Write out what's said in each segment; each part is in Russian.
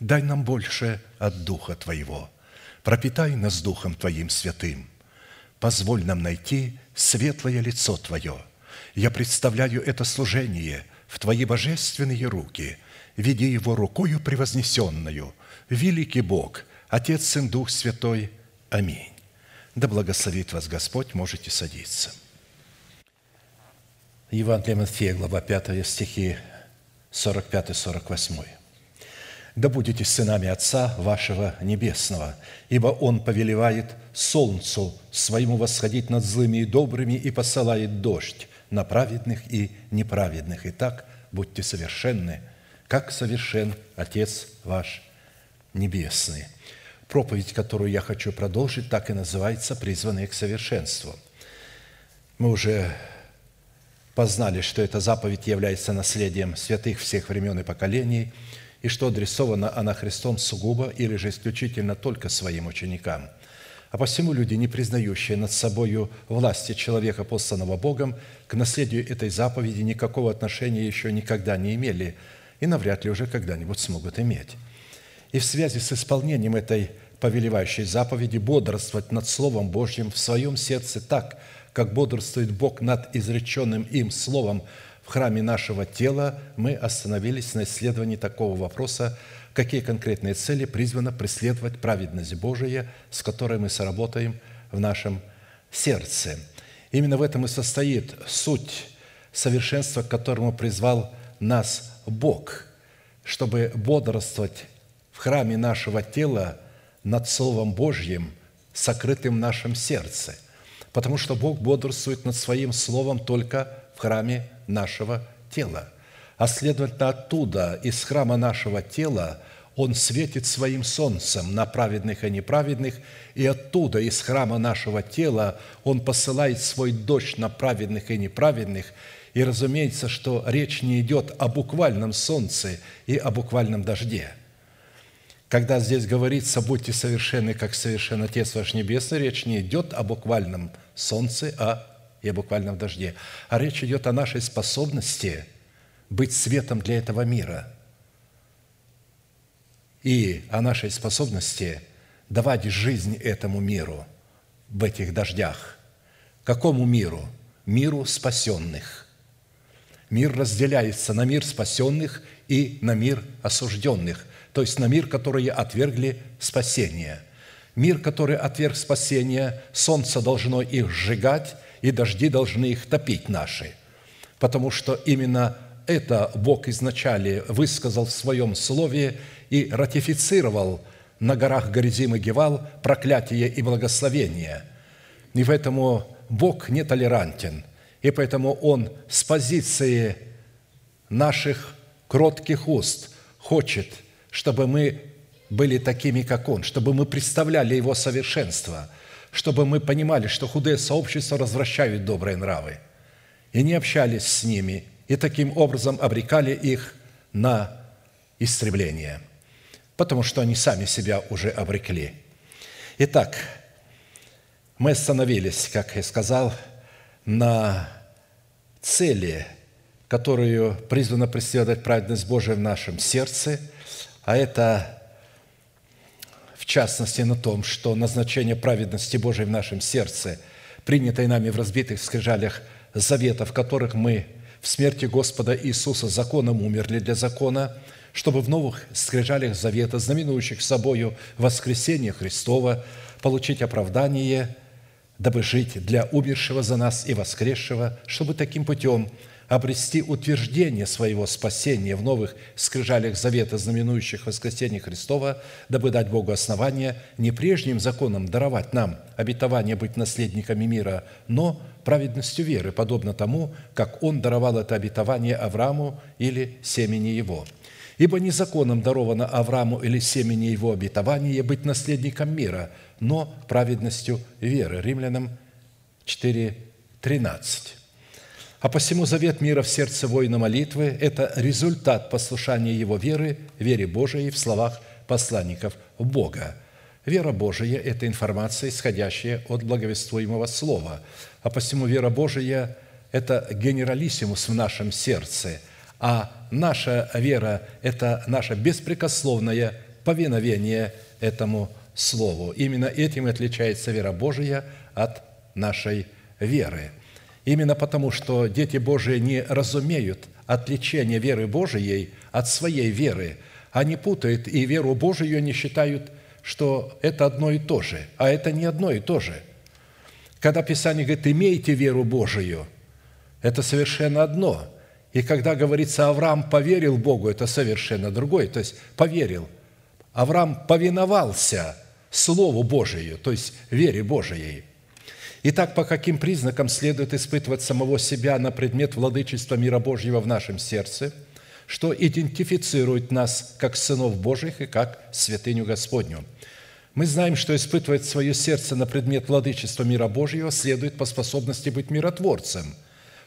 дай нам больше от Духа Твоего. Пропитай нас Духом Твоим святым. Позволь нам найти светлое лицо Твое. Я представляю это служение в Твои божественные руки. Веди его рукою превознесенную. Великий Бог, Отец, Сын, Дух Святой. Аминь. Да благословит вас Господь, можете садиться. Евангелие Матфея, глава 5, стихи 45-48 да будете сынами Отца вашего Небесного, ибо Он повелевает солнцу своему восходить над злыми и добрыми и посылает дождь на праведных и неправедных. Итак, будьте совершенны, как совершен Отец ваш Небесный. Проповедь, которую я хочу продолжить, так и называется «Призванные к совершенству». Мы уже познали, что эта заповедь является наследием святых всех времен и поколений – и что адресована она Христом сугубо или же исключительно только своим ученикам. А посему люди, не признающие над собою власти человека, посланного Богом, к наследию этой заповеди никакого отношения еще никогда не имели и навряд ли уже когда-нибудь смогут иметь. И в связи с исполнением этой повелевающей заповеди бодрствовать над Словом Божьим в своем сердце так, как бодрствует Бог над изреченным им Словом – в храме нашего тела мы остановились на исследовании такого вопроса, какие конкретные цели призвано преследовать праведность Божия, с которой мы сработаем в нашем сердце. Именно в этом и состоит суть совершенства, к которому призвал нас Бог, чтобы бодрствовать в храме нашего тела над Словом Божьим, сокрытым в нашем сердце. Потому что Бог бодрствует над Своим Словом только в храме нашего тела. А следовательно, оттуда, из храма нашего тела, Он светит своим солнцем на праведных и неправедных, и оттуда, из храма нашего тела, Он посылает свой дождь на праведных и неправедных, и разумеется, что речь не идет о буквальном солнце и о буквальном дожде. Когда здесь говорится «будьте совершенны, как совершен Отец ваш Небесный», речь не идет о буквальном солнце, а и о буквальном дожде, а речь идет о нашей способности быть светом для этого мира и о нашей способности давать жизнь этому миру в этих дождях. Какому миру? Миру спасенных. Мир разделяется на мир спасенных и на мир осужденных, то есть на мир, которые отвергли спасение. Мир, который отверг спасение, солнце должно их сжигать, и дожди должны их топить наши. Потому что именно это Бог изначально высказал в Своем Слове и ратифицировал на горах Горизим и Гевал проклятие и благословение. И поэтому Бог не толерантен, и поэтому Он с позиции наших кротких уст хочет, чтобы мы были такими, как Он, чтобы мы представляли Его совершенство – чтобы мы понимали, что худые сообщества развращают добрые нравы, и не общались с ними, и таким образом обрекали их на истребление, потому что они сами себя уже обрекли. Итак, Мы остановились, как я сказал, на цели, которую призвана преследовать праведность Божия в нашем сердце, а это частности на том, что назначение праведности Божией в нашем сердце, принятой нами в разбитых скрижалях завета, в которых мы в смерти Господа Иисуса законом умерли для закона, чтобы в новых скрижалях завета, знаменующих собою воскресение Христова, получить оправдание, дабы жить для умершего за нас и воскресшего, чтобы таким путем обрести утверждение своего спасения в новых скрижалях завета, знаменующих воскресение Христова, дабы дать Богу основание не прежним законом даровать нам обетование быть наследниками мира, но праведностью веры, подобно тому, как Он даровал это обетование Аврааму или семени его. Ибо не законом даровано Аврааму или семени его обетование быть наследником мира, но праведностью веры. Римлянам 4, 13. А посему завет мира в сердце воина молитвы – это результат послушания его веры, вере Божией в словах посланников Бога. Вера Божия – это информация, исходящая от благовествуемого слова. А посему вера Божия – это генералиссимус в нашем сердце, а наша вера – это наше беспрекословное повиновение этому слову. Именно этим отличается вера Божия от нашей веры – Именно потому, что дети Божии не разумеют отличение веры Божией от своей веры. Они путают и веру Божию не считают, что это одно и то же. А это не одно и то же. Когда Писание говорит «имейте веру Божию», это совершенно одно. И когда говорится «Авраам поверил Богу», это совершенно другое. То есть поверил. Авраам повиновался Слову Божию, то есть вере Божией. Итак, по каким признакам следует испытывать самого себя на предмет владычества мира Божьего в нашем сердце, что идентифицирует нас как сынов Божьих и как святыню Господню? Мы знаем, что испытывать свое сердце на предмет владычества мира Божьего следует по способности быть миротворцем,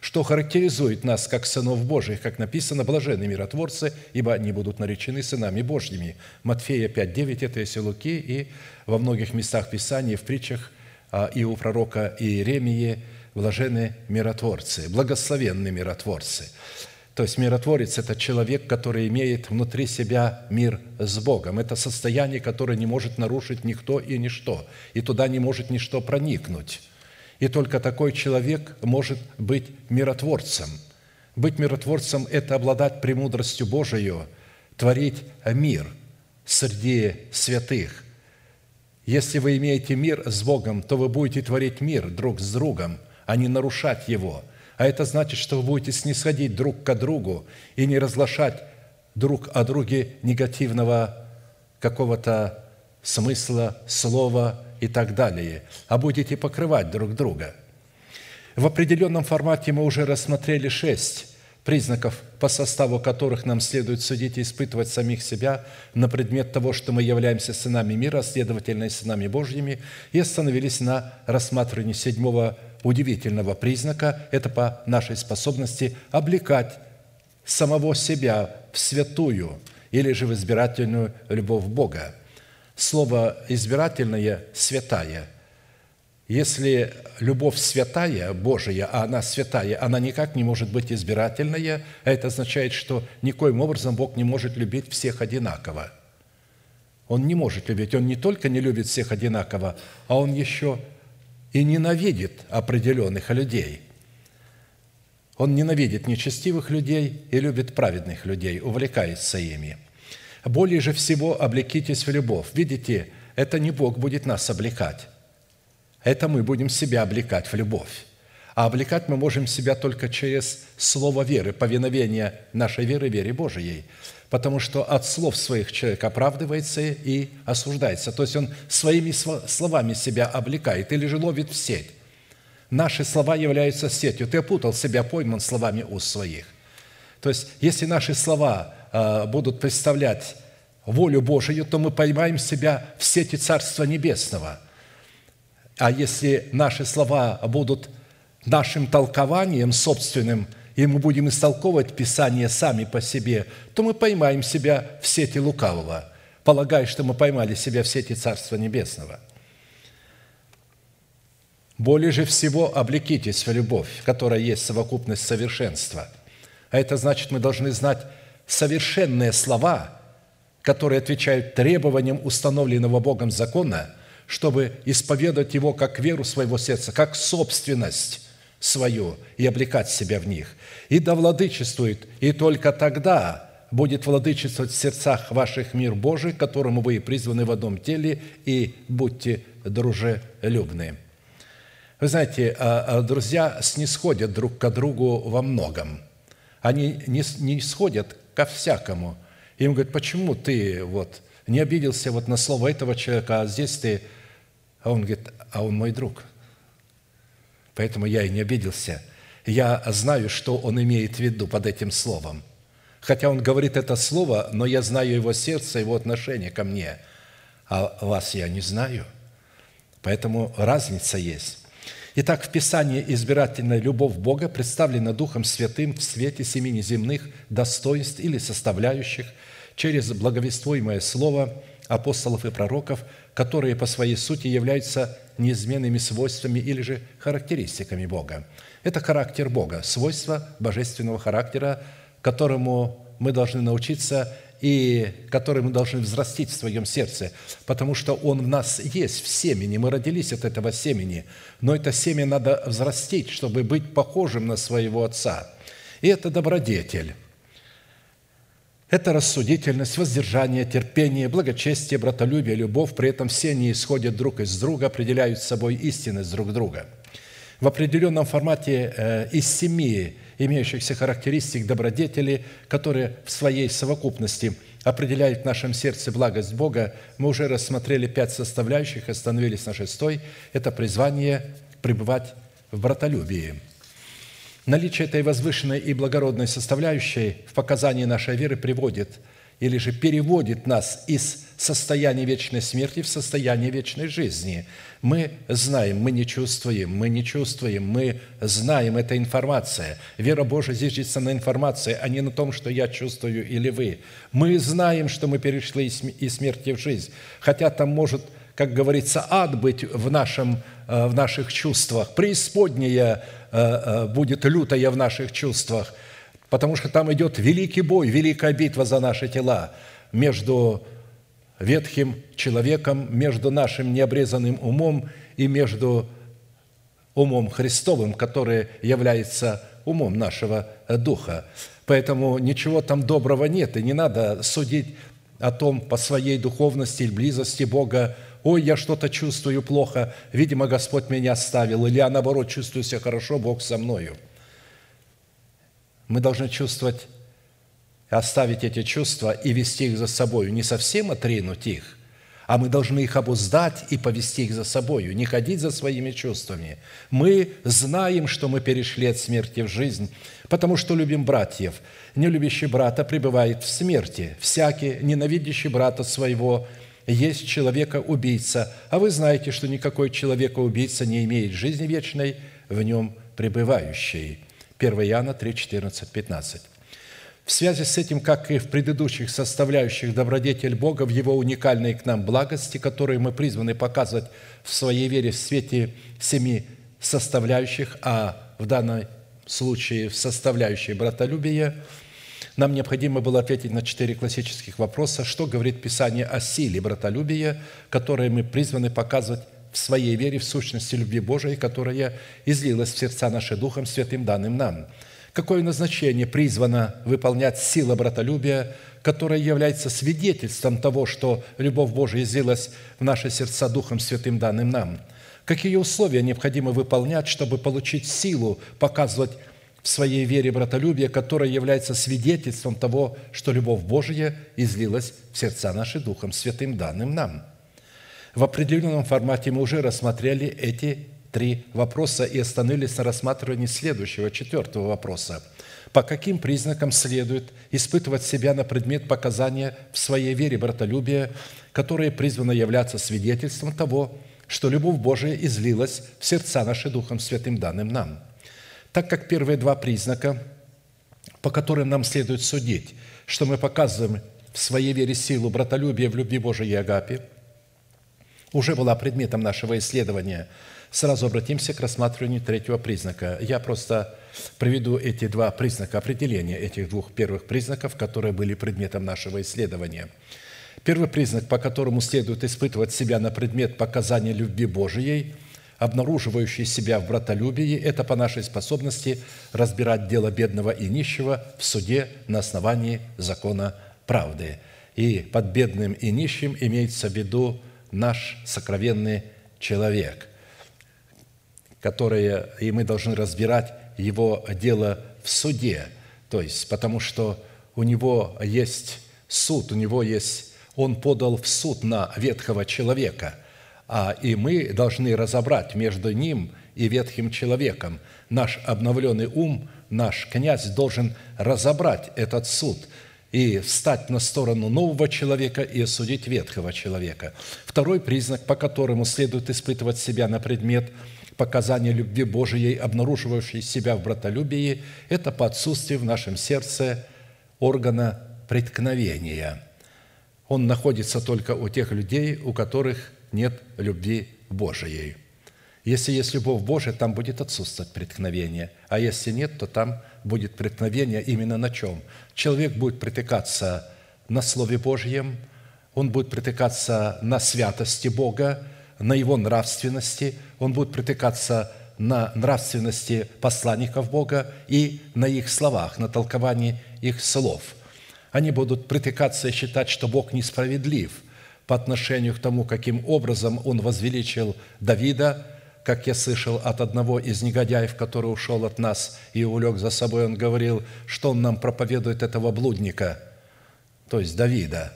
что характеризует нас как сынов Божьих, как написано, блаженны миротворцы, ибо они будут наречены сынами Божьими. Матфея 5.9 – это если Луки, и во многих местах Писания, в притчах – и у пророка Иеремии блажены миротворцы, благословенны миротворцы. То есть миротворец – это человек, который имеет внутри себя мир с Богом. Это состояние, которое не может нарушить никто и ничто, и туда не может ничто проникнуть. И только такой человек может быть миротворцем. Быть миротворцем – это обладать премудростью Божию, творить мир среди святых – если вы имеете мир с Богом, то вы будете творить мир друг с другом, а не нарушать его. А это значит, что вы будете снисходить друг к другу и не разглашать друг о друге негативного какого-то смысла, слова и так далее, а будете покрывать друг друга. В определенном формате мы уже рассмотрели шесть признаков, по составу которых нам следует судить и испытывать самих себя на предмет того, что мы являемся сынами мира, следовательно, и сынами Божьими, и остановились на рассматривании седьмого удивительного признака – это по нашей способности облекать самого себя в святую или же в избирательную любовь Бога. Слово «избирательное» – «святая», если любовь святая, Божия, а она святая, она никак не может быть избирательная, а это означает, что никоим образом Бог не может любить всех одинаково. Он не может любить. Он не только не любит всех одинаково, а он еще и ненавидит определенных людей. Он ненавидит нечестивых людей и любит праведных людей, увлекается ими. Более же всего облекитесь в любовь. Видите, это не Бог будет нас облекать это мы будем себя облекать в любовь. А облекать мы можем себя только через слово веры, повиновение нашей веры, вере Божией. Потому что от слов своих человек оправдывается и осуждается. То есть он своими словами себя облекает или же ловит в сеть. Наши слова являются сетью. Ты опутал себя, пойман словами уст своих. То есть, если наши слова а, будут представлять волю Божию, то мы поймаем себя в сети Царства Небесного – а если наши слова будут нашим толкованием собственным, и мы будем истолковывать Писание сами по себе, то мы поймаем себя в сети лукавого, полагая, что мы поймали себя в сети Царства Небесного. Более же всего облекитесь в любовь, которая есть совокупность совершенства. А это значит, мы должны знать совершенные слова, которые отвечают требованиям установленного Богом закона, чтобы исповедовать его как веру своего сердца, как собственность свою и облекать себя в них. И да владычествует, и только тогда будет владычествовать в сердцах ваших мир Божий, которому вы призваны в одном теле, и будьте дружелюбны». Вы знаете, а, а, друзья снисходят друг к другу во многом. Они не, не сходят ко всякому. Им говорят, почему ты вот не обиделся вот на слово этого человека, а здесь ты... А он говорит, а он мой друг. Поэтому я и не обиделся. Я знаю, что он имеет в виду под этим словом. Хотя он говорит это слово, но я знаю его сердце, его отношение ко мне. А вас я не знаю. Поэтому разница есть. Итак, в Писании избирательная любовь Бога представлена Духом Святым в свете семи неземных достоинств или составляющих через благовествуемое слово апостолов и пророков, которые по своей сути являются неизменными свойствами или же характеристиками Бога. Это характер Бога, свойство божественного характера, которому мы должны научиться и который мы должны взрастить в своем сердце, потому что он в нас есть, в семени, мы родились от этого семени, но это семя надо взрастить, чтобы быть похожим на своего Отца. И это добродетель. Это рассудительность, воздержание, терпение, благочестие, братолюбие, любовь. При этом все они исходят друг из друга, определяют собой истинность друг друга. В определенном формате э, из семи имеющихся характеристик добродетели, которые в своей совокупности определяют в нашем сердце благость Бога, мы уже рассмотрели пять составляющих, остановились на шестой. Это призвание пребывать в братолюбии. Наличие этой возвышенной и благородной составляющей в показании нашей веры приводит или же переводит нас из состояние вечной смерти в состояние вечной жизни. Мы знаем, мы не чувствуем, мы не чувствуем, мы знаем, это информация. Вера Божия зиждется на информации, а не на том, что я чувствую или вы. Мы знаем, что мы перешли из смерти в жизнь, хотя там может как говорится, ад быть в, нашем, э, в наших чувствах, преисподняя будет лютая в наших чувствах, потому что там идет великий бой, великая битва за наши тела между ветхим человеком, между нашим необрезанным умом и между умом Христовым, который является умом нашего духа. Поэтому ничего там доброго нет, и не надо судить о том по своей духовности или близости Бога, ой, я что-то чувствую плохо, видимо, Господь меня оставил, или я, наоборот, чувствую себя хорошо, Бог со мною. Мы должны чувствовать оставить эти чувства и вести их за собой, не совсем отринуть их, а мы должны их обуздать и повести их за собой, не ходить за своими чувствами. Мы знаем, что мы перешли от смерти в жизнь, потому что любим братьев. Не любящий брата пребывает в смерти. Всякий, ненавидящий брата своего, есть человека-убийца. А вы знаете, что никакой человека-убийца не имеет жизни вечной, в нем пребывающей. 1 Иоанна 3, 14, 15. В связи с этим, как и в предыдущих составляющих добродетель Бога в Его уникальной к нам благости, которые мы призваны показывать в своей вере в свете семи составляющих, а в данном случае в составляющей братолюбия, нам необходимо было ответить на четыре классических вопроса, что говорит Писание о силе братолюбия, которое мы призваны показывать в своей вере в сущности любви Божией, которая излилась в сердца наши Духом Святым данным нам – Какое назначение призвано выполнять сила братолюбия, которая является свидетельством того, что любовь Божия излилась в наши сердца Духом Святым данным нам? Какие условия необходимо выполнять, чтобы получить силу показывать в своей вере братолюбие, которое является свидетельством того, что любовь Божия излилась в сердца наши Духом Святым данным нам? В определенном формате мы уже рассмотрели эти три вопроса и остановились на рассматривании следующего, четвертого вопроса. По каким признакам следует испытывать себя на предмет показания в своей вере братолюбия, которое призвано являться свидетельством того, что любовь Божия излилась в сердца наши Духом Святым данным нам? Так как первые два признака, по которым нам следует судить, что мы показываем в своей вере силу братолюбия в любви Божией и Агапе, уже была предметом нашего исследования – Сразу обратимся к рассматриванию третьего признака. Я просто приведу эти два признака, определения этих двух первых признаков, которые были предметом нашего исследования. Первый признак, по которому следует испытывать себя на предмет показания любви Божией, обнаруживающий себя в братолюбии, это по нашей способности разбирать дело бедного и нищего в суде на основании закона правды. И под бедным и нищим имеется в виду наш сокровенный человек, которое, и мы должны разбирать его дело в суде, то есть потому что у него есть суд, у него есть, он подал в суд на ветхого человека, и мы должны разобрать между ним и ветхим человеком. Наш обновленный ум, наш князь должен разобрать этот суд – и встать на сторону нового человека и осудить ветхого человека. Второй признак, по которому следует испытывать себя на предмет показания любви Божией, обнаруживающей себя в братолюбии, это по отсутствию в нашем сердце органа преткновения. Он находится только у тех людей, у которых нет любви Божией. Если есть любовь Божия, там будет отсутствовать преткновение, а если нет, то там будет преткновение именно на чем? Человек будет притыкаться на Слове Божьем, он будет притыкаться на святости Бога, на Его нравственности, он будет притыкаться на нравственности посланников Бога и на их словах, на толковании их слов. Они будут притыкаться и считать, что Бог несправедлив по отношению к тому, каким образом Он возвеличил Давида, как я слышал от одного из негодяев, который ушел от нас и улег за собой, он говорил, что он нам проповедует этого блудника, то есть Давида,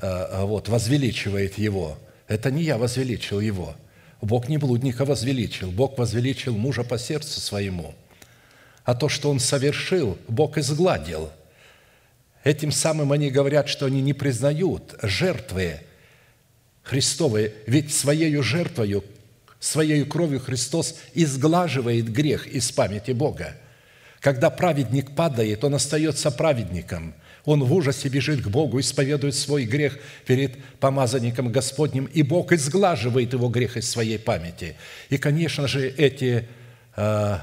а, а вот, возвеличивает его. Это не я возвеличил его. Бог не блудника возвеличил, Бог возвеличил мужа по сердцу своему. А то, что он совершил, Бог изгладил. Этим самым они говорят, что они не признают жертвы Христовой, ведь своей жертвою Своей кровью Христос изглаживает грех из памяти Бога. Когда праведник падает, он остается праведником. Он в ужасе бежит к Богу, исповедует свой грех перед помазанником Господним, и Бог изглаживает его грех из своей памяти. И, конечно же, эти э,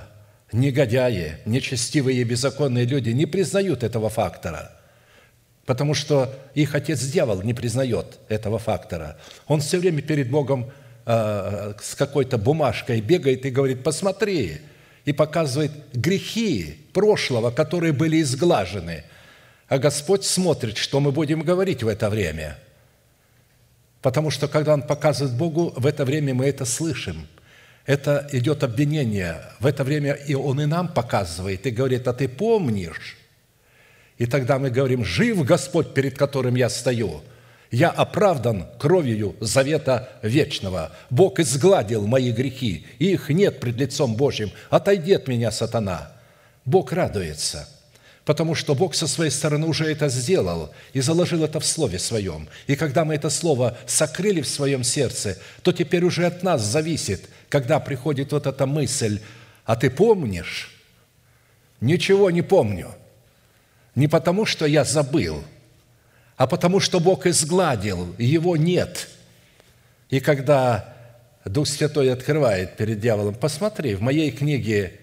негодяи, нечестивые и беззаконные люди не признают этого фактора – потому что их отец дьявол не признает этого фактора. Он все время перед Богом Э, с какой-то бумажкой бегает и говорит, посмотри, и показывает грехи прошлого, которые были изглажены. А Господь смотрит, что мы будем говорить в это время. Потому что, когда Он показывает Богу, в это время мы это слышим. Это идет обвинение. В это время и Он и нам показывает, и говорит, а ты помнишь? И тогда мы говорим, жив Господь, перед которым я стою – я оправдан кровью завета вечного. Бог изгладил мои грехи, и их нет пред лицом Божьим. Отойди от меня, сатана. Бог радуется, потому что Бог со своей стороны уже это сделал и заложил это в Слове Своем. И когда мы это Слово сокрыли в своем сердце, то теперь уже от нас зависит, когда приходит вот эта мысль, а ты помнишь? Ничего не помню. Не потому, что я забыл – а потому что Бог изгладил, его нет. И когда Дух Святой открывает перед дьяволом, посмотри, в моей книге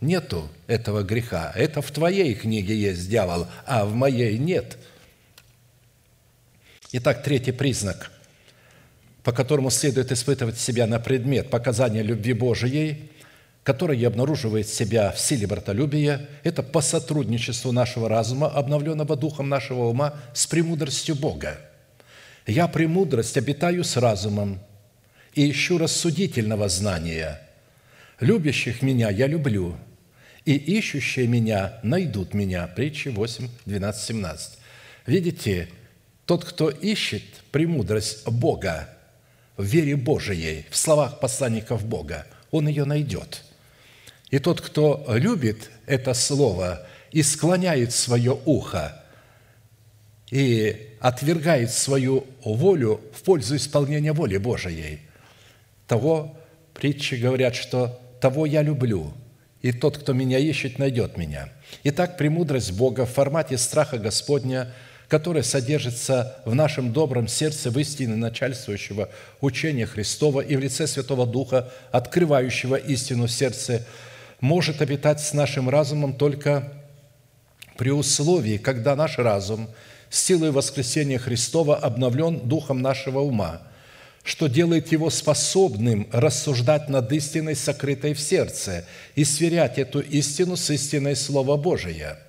нету этого греха. Это в твоей книге есть дьявол, а в моей нет. Итак, третий признак, по которому следует испытывать себя на предмет показания любви Божией, который обнаруживает себя в силе братолюбия, это по сотрудничеству нашего разума, обновленного духом нашего ума, с премудростью Бога. Я премудрость обитаю с разумом и ищу рассудительного знания. Любящих меня я люблю, и ищущие меня найдут меня. Притчи 8, 12, 17. Видите, тот, кто ищет премудрость Бога в вере Божией, в словах посланников Бога, он ее найдет – и тот, кто любит это слово и склоняет свое ухо, и отвергает свою волю в пользу исполнения воли Божией, того притчи говорят, что того я люблю, и тот, кто меня ищет, найдет меня. Итак, премудрость Бога в формате страха Господня, которое содержится в нашем добром сердце в истине начальствующего учения Христова и в лице Святого Духа, открывающего истину в сердце, может обитать с нашим разумом только при условии, когда наш разум с силой воскресения Христова обновлен духом нашего ума, что делает его способным рассуждать над истиной, сокрытой в сердце, и сверять эту истину с истиной Слова Божия –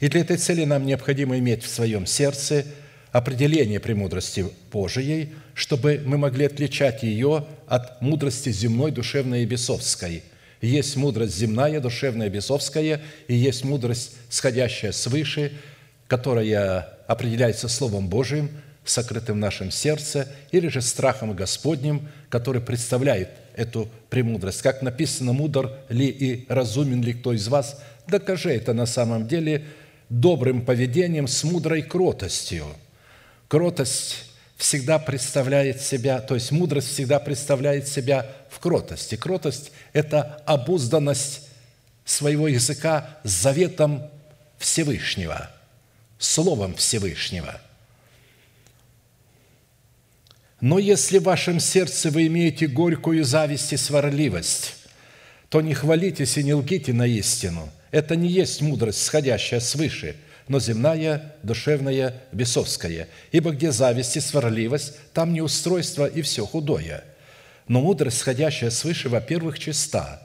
и для этой цели нам необходимо иметь в своем сердце определение премудрости Божией, чтобы мы могли отличать ее от мудрости земной, душевной и бесовской. Есть мудрость земная, душевная, бесовская, и есть мудрость, сходящая свыше, которая определяется Словом Божиим, сокрытым в нашем сердце, или же страхом Господним, который представляет эту премудрость. Как написано, мудр ли и разумен ли кто из вас, докажи это на самом деле – добрым поведением с мудрой кротостью. Кротость всегда представляет себя, то есть мудрость всегда представляет себя в кротости. Кротость – это обузданность своего языка заветом Всевышнего, Словом Всевышнего. Но если в вашем сердце вы имеете горькую зависть и сварливость, то не хвалитесь и не лгите на истину – это не есть мудрость, сходящая свыше, но земная, душевная, бесовская. Ибо где зависть и сварливость, там неустройство и все худое. Но мудрость, сходящая свыше, во-первых, чиста,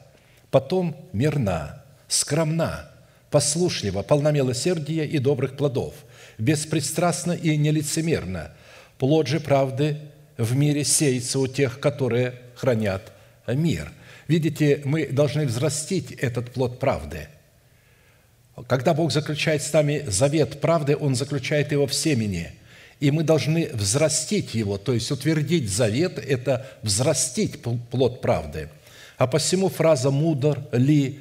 потом мирна, скромна, послушлива, полна милосердия и добрых плодов, беспристрастна и нелицемерна. Плод же правды в мире сеется у тех, которые хранят мир. Видите, мы должны взрастить этот плод правды – когда Бог заключает с нами завет правды, Он заключает его в семени. И мы должны взрастить его, то есть утвердить завет – это взрастить плод правды. А посему фраза «мудр ли»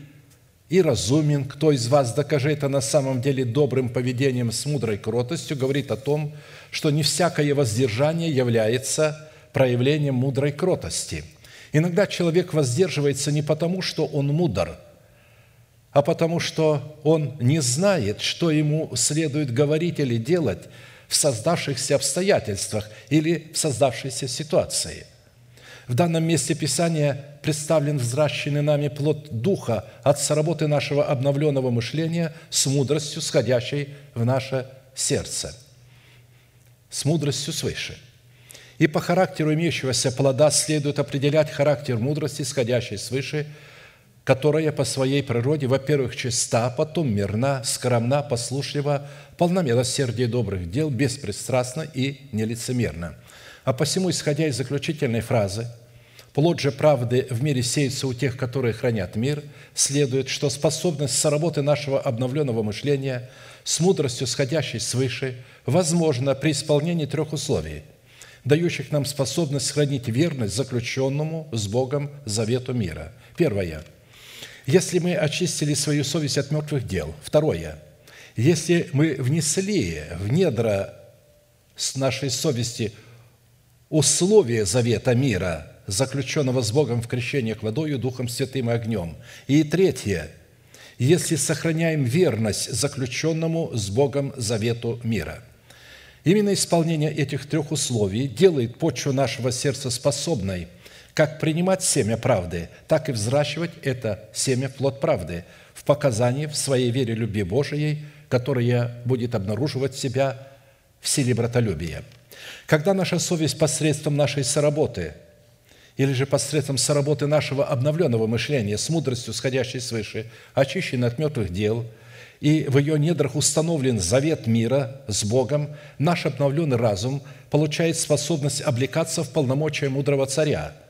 и разумен, кто из вас докажет это на самом деле добрым поведением с мудрой кротостью, говорит о том, что не всякое воздержание является проявлением мудрой кротости. Иногда человек воздерживается не потому, что он мудр – а потому что он не знает, что ему следует говорить или делать в создавшихся обстоятельствах или в создавшейся ситуации. В данном месте Писания представлен взращенный нами плод Духа от сработы нашего обновленного мышления с мудростью, сходящей в наше сердце, с мудростью свыше. И по характеру имеющегося плода следует определять характер мудрости, сходящей свыше – которая по своей природе, во-первых, чиста, потом мирна, скромна, послушлива, полна милосердия и добрых дел, беспристрастна и нелицемерна. А посему, исходя из заключительной фразы «Плод же правды в мире сеется у тех, которые хранят мир», следует, что способность соработы нашего обновленного мышления с мудростью, сходящей свыше, возможна при исполнении трех условий, дающих нам способность хранить верность заключенному с Богом завету мира. Первое – если мы очистили свою совесть от мертвых дел. Второе. Если мы внесли в недра с нашей совести условия завета мира, заключенного с Богом в крещениях водою, Духом Святым и огнем. И третье. Если сохраняем верность заключенному с Богом завету мира. Именно исполнение этих трех условий делает почву нашего сердца способной – как принимать семя правды, так и взращивать это семя плод правды в показании в своей вере любви Божией, которая будет обнаруживать себя в силе братолюбия. Когда наша совесть посредством нашей соработы или же посредством соработы нашего обновленного мышления с мудростью, сходящей свыше, очищена от мертвых дел, и в ее недрах установлен завет мира с Богом, наш обновленный разум получает способность облекаться в полномочия мудрого царя –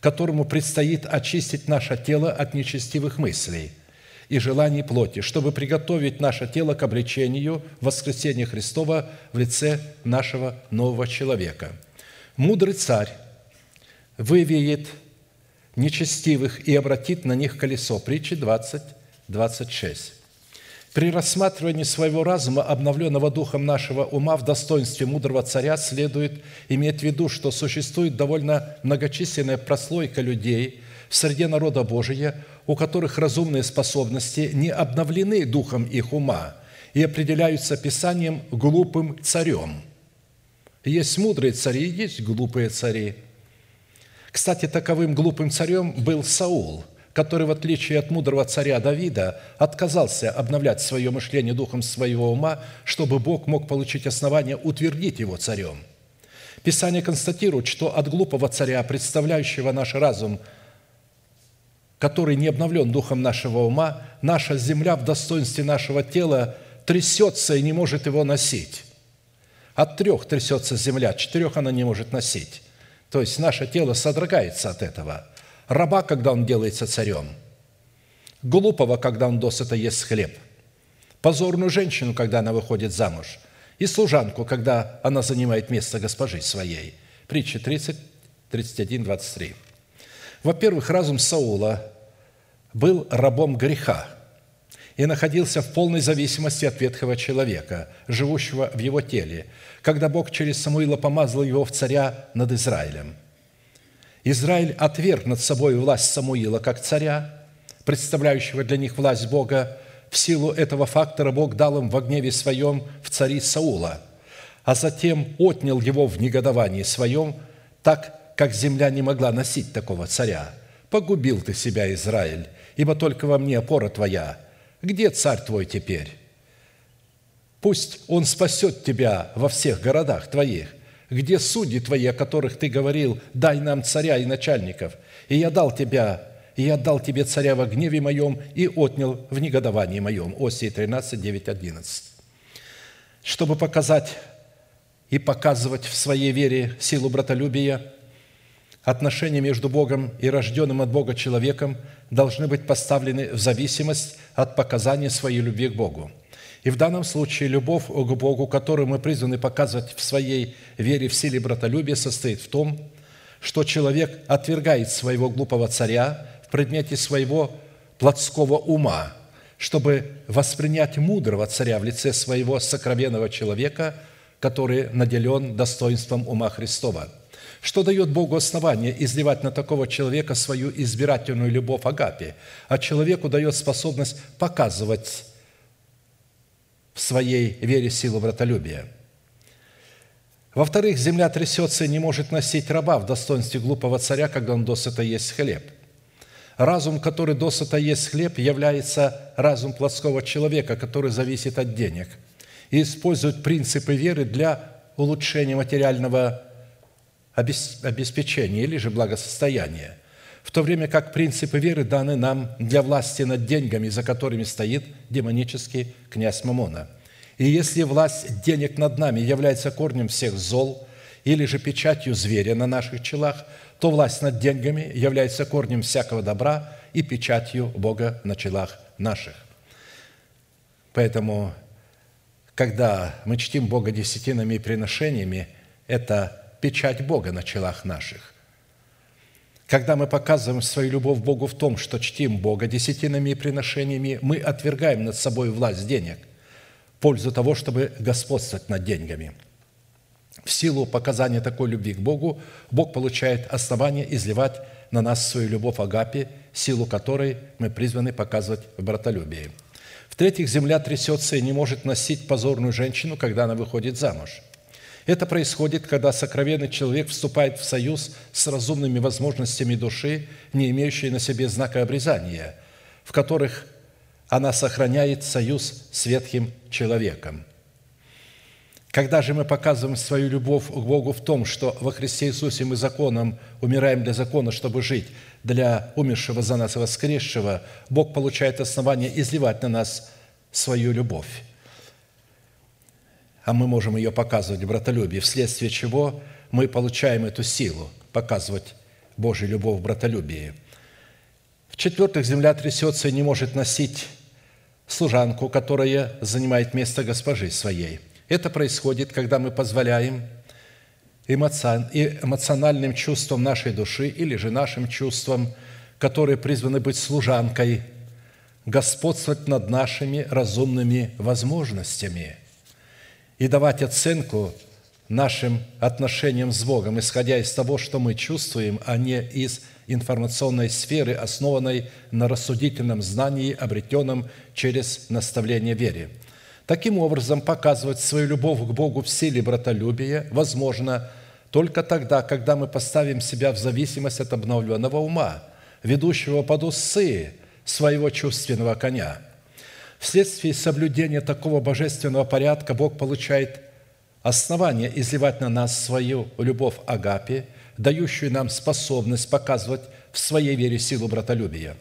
которому предстоит очистить наше тело от нечестивых мыслей и желаний плоти, чтобы приготовить наше тело к обличению воскресения Христова в лице нашего нового человека. Мудрый царь вывеет нечестивых и обратит на них колесо. Притчи 20, 26. При рассматривании своего разума, обновленного духом нашего ума в достоинстве мудрого царя, следует иметь в виду, что существует довольно многочисленная прослойка людей в среде народа Божия, у которых разумные способности не обновлены духом их ума и определяются Писанием глупым царем. Есть мудрые цари, есть глупые цари. Кстати, таковым глупым царем был Саул, который, в отличие от мудрого царя Давида, отказался обновлять свое мышление духом своего ума, чтобы Бог мог получить основание утвердить его царем. Писание констатирует, что от глупого царя, представляющего наш разум – который не обновлен духом нашего ума, наша земля в достоинстве нашего тела трясется и не может его носить. От трех трясется земля, четырех она не может носить. То есть наше тело содрогается от этого. Раба, когда он делается царем. Глупого, когда он досыта ест хлеб. Позорную женщину, когда она выходит замуж. И служанку, когда она занимает место госпожи своей. Притча 30, 31, 23. Во-первых, разум Саула был рабом греха и находился в полной зависимости от ветхого человека, живущего в его теле, когда Бог через Самуила помазал его в царя над Израилем. Израиль отверг над собой власть Самуила как царя, представляющего для них власть Бога. В силу этого фактора Бог дал им в гневе своем в цари Саула, а затем отнял его в негодовании своем, так как земля не могла носить такого царя. Погубил ты себя, Израиль, ибо только во мне опора твоя. Где царь твой теперь? Пусть он спасет тебя во всех городах твоих. Где судьи твои, о которых ты говорил, дай нам царя и начальников? И я дал тебя, и я дал тебе царя во гневе моем и отнял в негодовании моем. Осия 13, 9, 11. Чтобы показать и показывать в своей вере силу братолюбия – отношения между Богом и рожденным от Бога человеком должны быть поставлены в зависимость от показания своей любви к Богу. И в данном случае любовь к Богу, которую мы призваны показывать в своей вере в силе братолюбия, состоит в том, что человек отвергает своего глупого царя в предмете своего плотского ума, чтобы воспринять мудрого царя в лице своего сокровенного человека, который наделен достоинством ума Христова – что дает Богу основание изливать на такого человека свою избирательную любовь Агапе, а человеку дает способность показывать в своей вере силу братолюбия. Во-вторых, земля трясется и не может носить раба в достоинстве глупого царя, когда он досыта есть хлеб. Разум, который досыта есть хлеб, является разум плотского человека, который зависит от денег и использует принципы веры для улучшения материального обеспечения или же благосостояния, в то время как принципы веры даны нам для власти над деньгами, за которыми стоит демонический князь Мамона. И если власть денег над нами является корнем всех зол или же печатью зверя на наших челах, то власть над деньгами является корнем всякого добра и печатью Бога на челах наших. Поэтому, когда мы чтим Бога десятинами и приношениями, это печать Бога на челах наших. Когда мы показываем свою любовь Богу в том, что чтим Бога десятинами и приношениями, мы отвергаем над собой власть денег в пользу того, чтобы господствовать над деньгами. В силу показания такой любви к Богу, Бог получает основание изливать на нас свою любовь Агапе, силу которой мы призваны показывать в братолюбии. В-третьих, земля трясется и не может носить позорную женщину, когда она выходит замуж – это происходит, когда сокровенный человек вступает в союз с разумными возможностями души, не имеющей на себе знака обрезания, в которых она сохраняет союз с ветхим человеком. Когда же мы показываем свою любовь к Богу в том, что во Христе Иисусе мы законом умираем для закона, чтобы жить для умершего за нас воскресшего, Бог получает основание изливать на нас свою любовь а мы можем ее показывать в братолюбии, вследствие чего мы получаем эту силу показывать Божью любовь в братолюбии. В-четвертых, земля трясется и не может носить служанку, которая занимает место госпожи своей. Это происходит, когда мы позволяем эмоциональным чувствам нашей души или же нашим чувствам, которые призваны быть служанкой, господствовать над нашими разумными возможностями – и давать оценку нашим отношениям с Богом, исходя из того, что мы чувствуем, а не из информационной сферы, основанной на рассудительном знании, обретенном через наставление вере. Таким образом, показывать свою любовь к Богу в силе братолюбия возможно только тогда, когда мы поставим себя в зависимость от обновленного ума, ведущего под усы своего чувственного коня. Вследствие соблюдения такого божественного порядка Бог получает основание изливать на нас свою любовь Агапе, дающую нам способность показывать в своей вере силу братолюбия.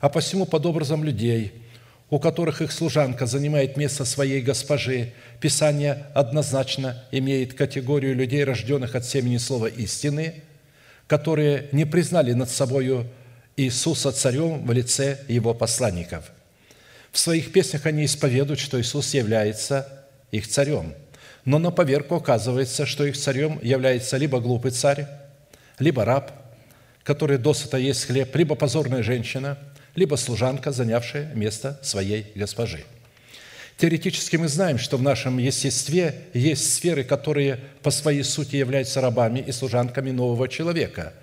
А посему под образом людей, у которых их служанка занимает место своей госпожи, Писание однозначно имеет категорию людей, рожденных от семени слова истины, которые не признали над собою Иисуса царем в лице его посланников. В своих песнях они исповедуют, что Иисус является их царем – но на поверку оказывается, что их царем является либо глупый царь, либо раб, который досыта есть хлеб, либо позорная женщина, либо служанка, занявшая место своей госпожи. Теоретически мы знаем, что в нашем естестве есть сферы, которые по своей сути являются рабами и служанками нового человека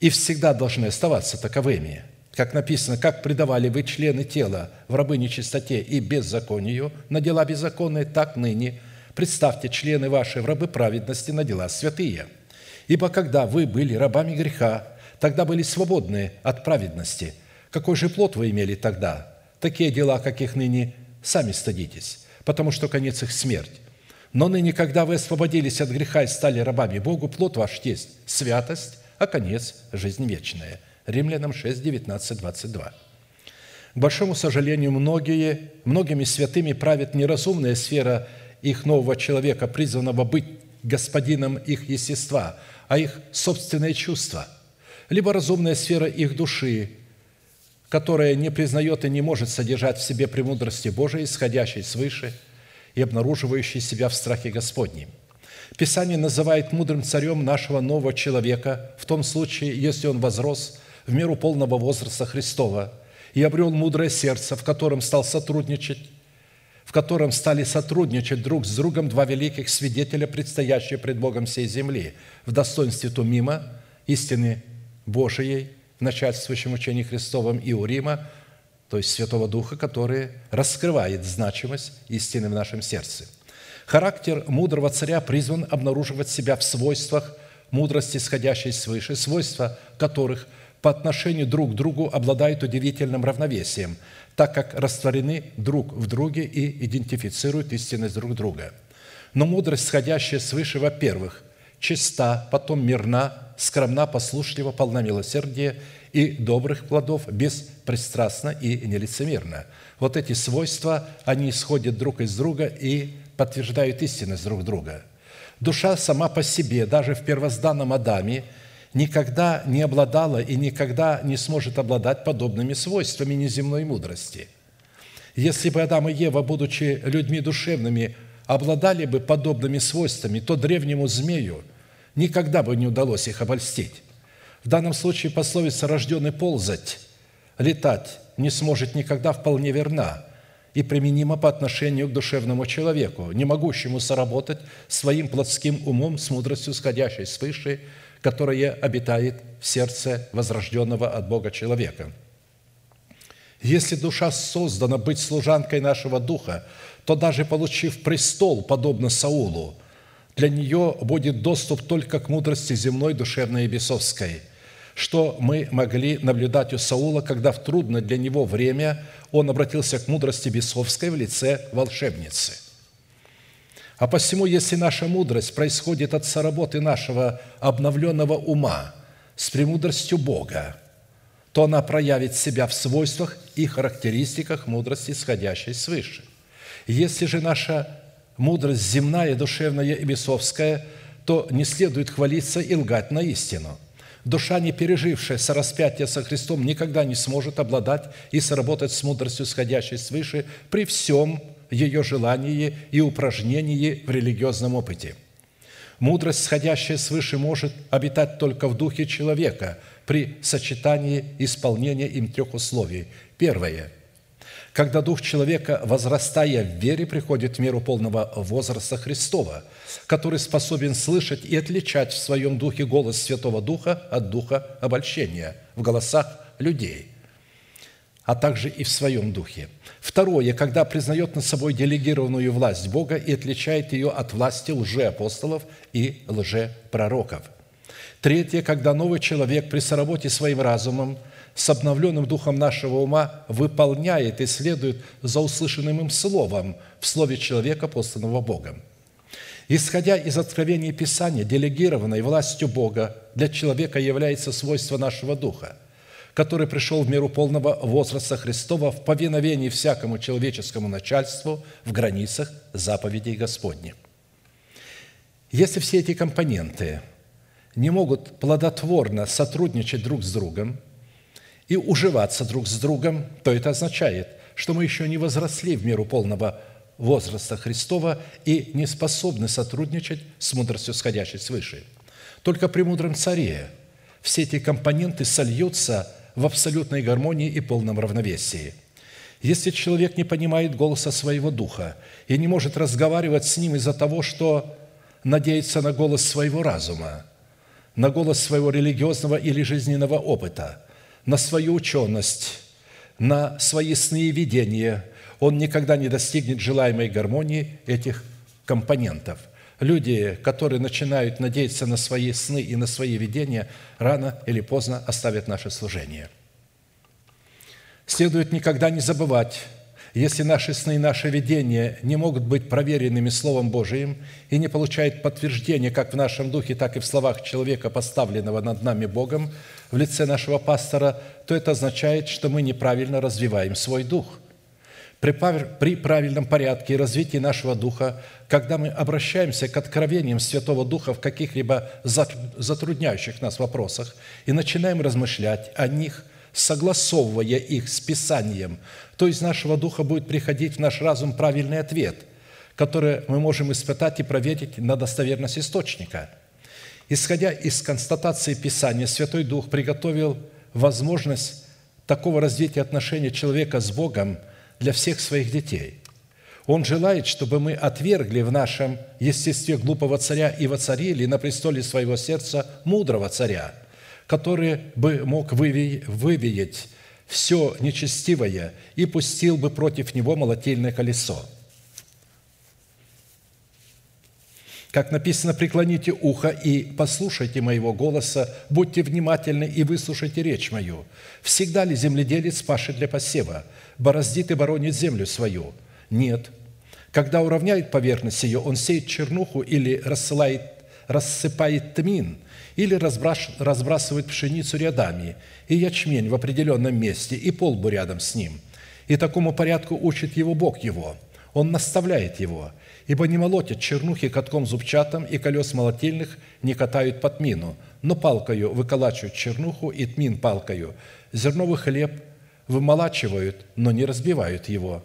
и всегда должны оставаться таковыми. Как написано, как предавали вы члены тела в рабы нечистоте и беззаконию на дела беззаконные, так ныне – Представьте, члены ваши в рабы праведности на дела святые. Ибо когда вы были рабами греха, тогда были свободны от праведности. Какой же плод вы имели тогда? Такие дела, каких ныне сами стыдитесь, потому что конец их смерть. Но ныне, когда вы освободились от греха и стали рабами Богу, плод ваш есть святость, а конец – жизнь вечная. Римлянам 6, 19, 22. К большому сожалению, многие, многими святыми правит неразумная сфера их нового человека, призванного быть господином их естества, а их собственные чувства, либо разумная сфера их души, которая не признает и не может содержать в себе премудрости Божией, исходящей свыше и обнаруживающей себя в страхе Господнем. Писание называет мудрым царем нашего нового человека в том случае, если он возрос в меру полного возраста Христова и обрел мудрое сердце, в котором стал сотрудничать в котором стали сотрудничать друг с другом два великих свидетеля, предстоящие пред Богом всей земли, в достоинстве Тумима, истины Божией, в начальствующем учении Христовом и Урима, то есть Святого Духа, который раскрывает значимость истины в нашем сердце. Характер мудрого царя призван обнаруживать себя в свойствах мудрости, исходящей свыше, свойства которых по отношению друг к другу обладают удивительным равновесием – так как растворены друг в друге и идентифицируют истинность друг друга. Но мудрость, сходящая свыше, во-первых, чиста, потом мирна, скромна, послушлива, полна милосердия и добрых плодов, беспристрастна и нелицемерна. Вот эти свойства, они исходят друг из друга и подтверждают истинность друг друга. Душа сама по себе, даже в первозданном Адаме – никогда не обладала и никогда не сможет обладать подобными свойствами неземной мудрости. Если бы Адам и Ева, будучи людьми душевными, обладали бы подобными свойствами, то древнему змею никогда бы не удалось их обольстить. В данном случае пословица «рожденный ползать», «летать» не сможет никогда вполне верна и применима по отношению к душевному человеку, не могущему соработать своим плотским умом с мудростью, сходящей свыше – которое обитает в сердце возрожденного от Бога человека. Если душа создана быть служанкой нашего духа, то даже получив престол, подобно Саулу, для нее будет доступ только к мудрости земной, душевной и бесовской, что мы могли наблюдать у Саула, когда в трудное для него время он обратился к мудрости бесовской в лице волшебницы – а посему, если наша мудрость происходит от соработы нашего обновленного ума с премудростью Бога, то она проявит себя в свойствах и характеристиках мудрости, исходящей свыше. Если же наша мудрость земная, душевная и бесовская, то не следует хвалиться и лгать на истину. Душа, не пережившая сораспятие со Христом, никогда не сможет обладать и сработать с мудростью, сходящей свыше, при всем ее желании и упражнении в религиозном опыте. Мудрость, сходящая свыше, может обитать только в духе человека при сочетании исполнения им трех условий. Первое – когда дух человека, возрастая в вере, приходит в меру полного возраста Христова, который способен слышать и отличать в своем духе голос Святого Духа от духа обольщения в голосах людей. а также и в своем духе. Второе, когда признает над собой делегированную власть Бога и отличает ее от власти лжеапостолов и лжепророков. Третье, когда новый человек при соработе своим разумом с обновленным духом нашего ума выполняет и следует за услышанным им словом в слове человека, посланного Богом. Исходя из откровения Писания, делегированной властью Бога для человека является свойство нашего духа – который пришел в меру полного возраста Христова в повиновении всякому человеческому начальству в границах заповедей Господних. Если все эти компоненты не могут плодотворно сотрудничать друг с другом и уживаться друг с другом, то это означает, что мы еще не возросли в меру полного возраста Христова и не способны сотрудничать с мудростью, сходящей свыше. Только при мудром царе все эти компоненты сольются в абсолютной гармонии и полном равновесии. Если человек не понимает голоса своего духа и не может разговаривать с ним из-за того, что надеется на голос своего разума, на голос своего религиозного или жизненного опыта, на свою ученость, на свои сны и видения, он никогда не достигнет желаемой гармонии этих компонентов – Люди, которые начинают надеяться на свои сны и на свои видения, рано или поздно оставят наше служение. Следует никогда не забывать, если наши сны и наши видения не могут быть проверенными Словом Божиим и не получают подтверждения как в нашем духе, так и в словах человека, поставленного над нами Богом в лице нашего пастора, то это означает, что мы неправильно развиваем свой дух – при правильном порядке и развитии нашего духа, когда мы обращаемся к откровениям Святого Духа в каких-либо затрудняющих нас вопросах и начинаем размышлять о них, согласовывая их с Писанием, то из нашего духа будет приходить в наш разум правильный ответ, который мы можем испытать и проверить на достоверность источника. Исходя из констатации Писания, Святой Дух приготовил возможность такого развития отношений человека с Богом – для всех своих детей. Он желает, чтобы мы отвергли в нашем естестве глупого царя и воцарили на престоле своего сердца мудрого царя, который бы мог вывеять все нечестивое и пустил бы против него молотильное колесо. Как написано, преклоните ухо и послушайте моего голоса, будьте внимательны и выслушайте речь мою. Всегда ли земледелец пашет для посева, бороздит и боронит землю свою? Нет. Когда уравняет поверхность ее, он сеет чернуху или рассылает, рассыпает тмин, или разбрасывает пшеницу рядами, и ячмень в определенном месте, и полбу рядом с ним. И такому порядку учит его Бог его. Он наставляет его – Ибо не молотят чернухи катком зубчатым, и колес молотильных не катают под мину, но палкою выколачивают чернуху и тмин палкою. Зерновый хлеб вымолачивают, но не разбивают его.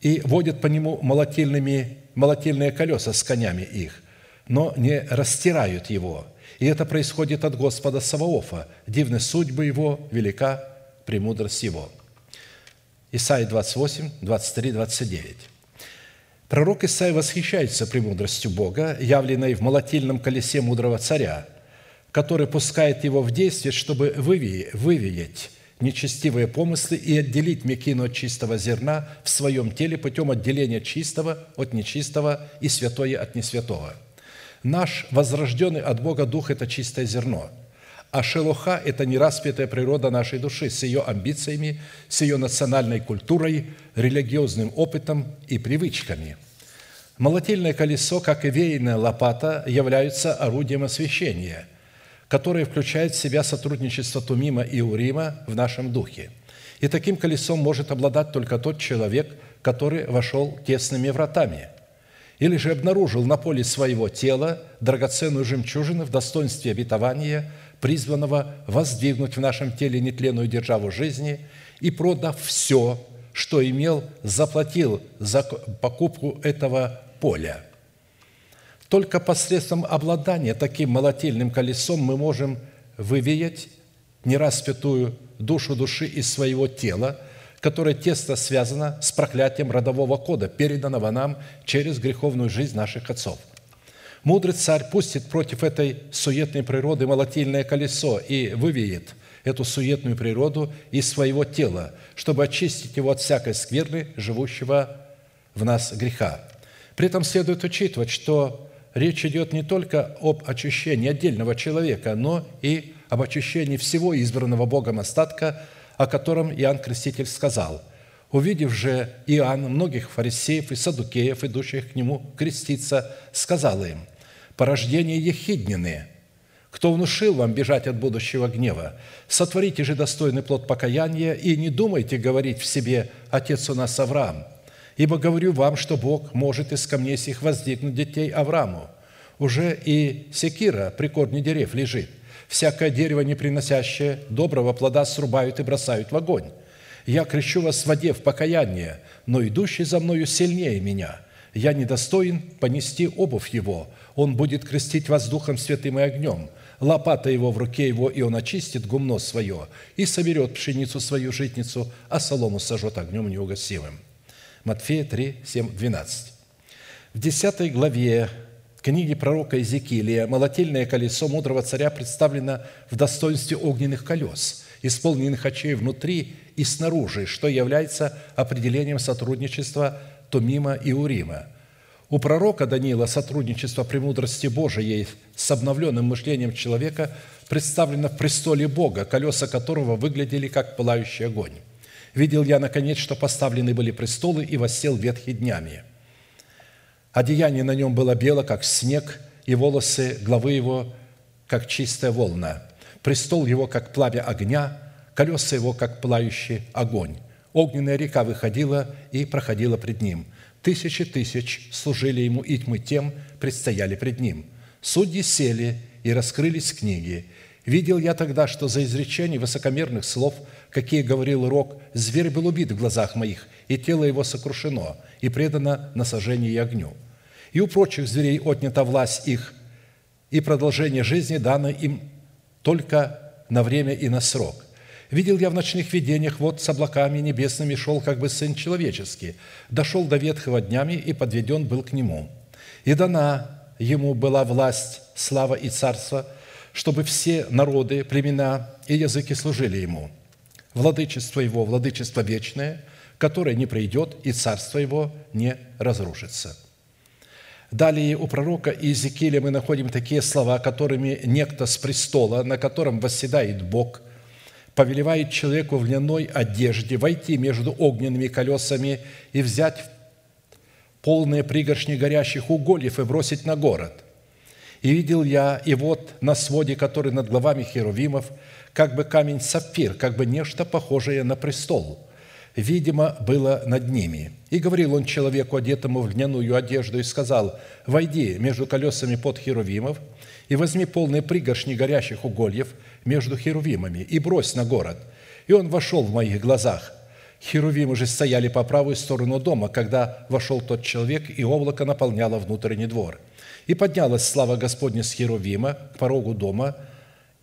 И водят по нему молотильными, молотильные колеса с конями их, но не растирают его. И это происходит от Господа Саваофа. Дивны судьбы его, велика премудрость его. Исайя 28, 23, 29. Пророк Исаия восхищается премудростью Бога, явленной в молотильном колесе мудрого царя, который пускает его в действие, чтобы вывеять нечестивые помыслы и отделить мекину от чистого зерна в своем теле путем отделения чистого от нечистого и святое от несвятого. Наш возрожденный от Бога Дух – это чистое зерно – а шелуха – это нераспятая природа нашей души с ее амбициями, с ее национальной культурой, религиозным опытом и привычками. Молотильное колесо, как и веянная лопата, являются орудием освящения, которое включает в себя сотрудничество Тумима и Урима в нашем духе. И таким колесом может обладать только тот человек, который вошел тесными вратами – или же обнаружил на поле своего тела драгоценную жемчужину в достоинстве обетования – призванного воздвигнуть в нашем теле нетленную державу жизни и, продав все, что имел, заплатил за покупку этого поля. Только посредством обладания таким молотильным колесом мы можем вывеять нераспятую душу души из своего тела, которое тесно связано с проклятием родового кода, переданного нам через греховную жизнь наших отцов – Мудрый царь пустит против этой суетной природы молотильное колесо и вывеет эту суетную природу из своего тела, чтобы очистить его от всякой скверны, живущего в нас греха. При этом следует учитывать, что речь идет не только об очищении отдельного человека, но и об очищении всего избранного Богом остатка, о котором Иоанн Креститель сказал – Увидев же Иоанн многих фарисеев и садукеев, идущих к нему креститься, сказал им, «Порождение ехиднины, кто внушил вам бежать от будущего гнева? Сотворите же достойный плод покаяния и не думайте говорить в себе «Отец у нас Авраам», ибо говорю вам, что Бог может из камней сих воздвигнуть детей Аврааму. Уже и секира при корне дерев лежит. Всякое дерево, не приносящее доброго плода, срубают и бросают в огонь. Я крещу вас в воде в покаяние, но идущий за мною сильнее меня. Я недостоин понести обувь его. Он будет крестить вас Духом Святым и огнем. Лопата его в руке его, и он очистит гумно свое, и соберет пшеницу свою житницу, а солому сожжет огнем неугасимым». Матфея 3, 7, 12. В 10 главе книги пророка Иезекиилия молотильное колесо мудрого царя представлено в достоинстве огненных колес, исполненных очей внутри и снаружи, что является определением сотрудничества Тумима и Урима. У пророка Даниила сотрудничество премудрости Божией с обновленным мышлением человека представлено в престоле Бога, колеса которого выглядели как пылающий огонь. Видел я, наконец, что поставлены были престолы, и воссел ветхий днями. Одеяние на нем было бело, как снег, и волосы главы его, как чистая волна. Престол его, как пламя огня, колеса его, как пылающий огонь. Огненная река выходила и проходила пред ним. Тысячи тысяч служили ему, и тьмы тем предстояли пред ним. Судьи сели, и раскрылись книги. Видел я тогда, что за изречение высокомерных слов, какие говорил Рок, зверь был убит в глазах моих, и тело его сокрушено, и предано на сожжение и огню. И у прочих зверей отнята власть их, и продолжение жизни дано им только на время и на срок. Видел я в ночных видениях, вот с облаками небесными шел, как бы Сын Человеческий, дошел до ветхого днями и подведен был к Нему. И дана Ему была власть, слава и царство, чтобы все народы, племена и языки служили Ему. Владычество Его – владычество вечное, которое не пройдет, и царство Его не разрушится». Далее у пророка Иезекииля мы находим такие слова, которыми некто с престола, на котором восседает Бог – повелевает человеку в льняной одежде войти между огненными колесами и взять полные пригоршни горящих угольев и бросить на город. И видел я, и вот на своде, который над главами херувимов, как бы камень сапфир, как бы нечто похожее на престол, видимо, было над ними. И говорил он человеку, одетому в льняную одежду, и сказал, «Войди между колесами под херувимов, и возьми полные пригоршни горящих угольев между херувимами и брось на город». И он вошел в моих глазах. Херувимы же стояли по правую сторону дома, когда вошел тот человек, и облако наполняло внутренний двор. И поднялась слава Господня с Херувима к порогу дома,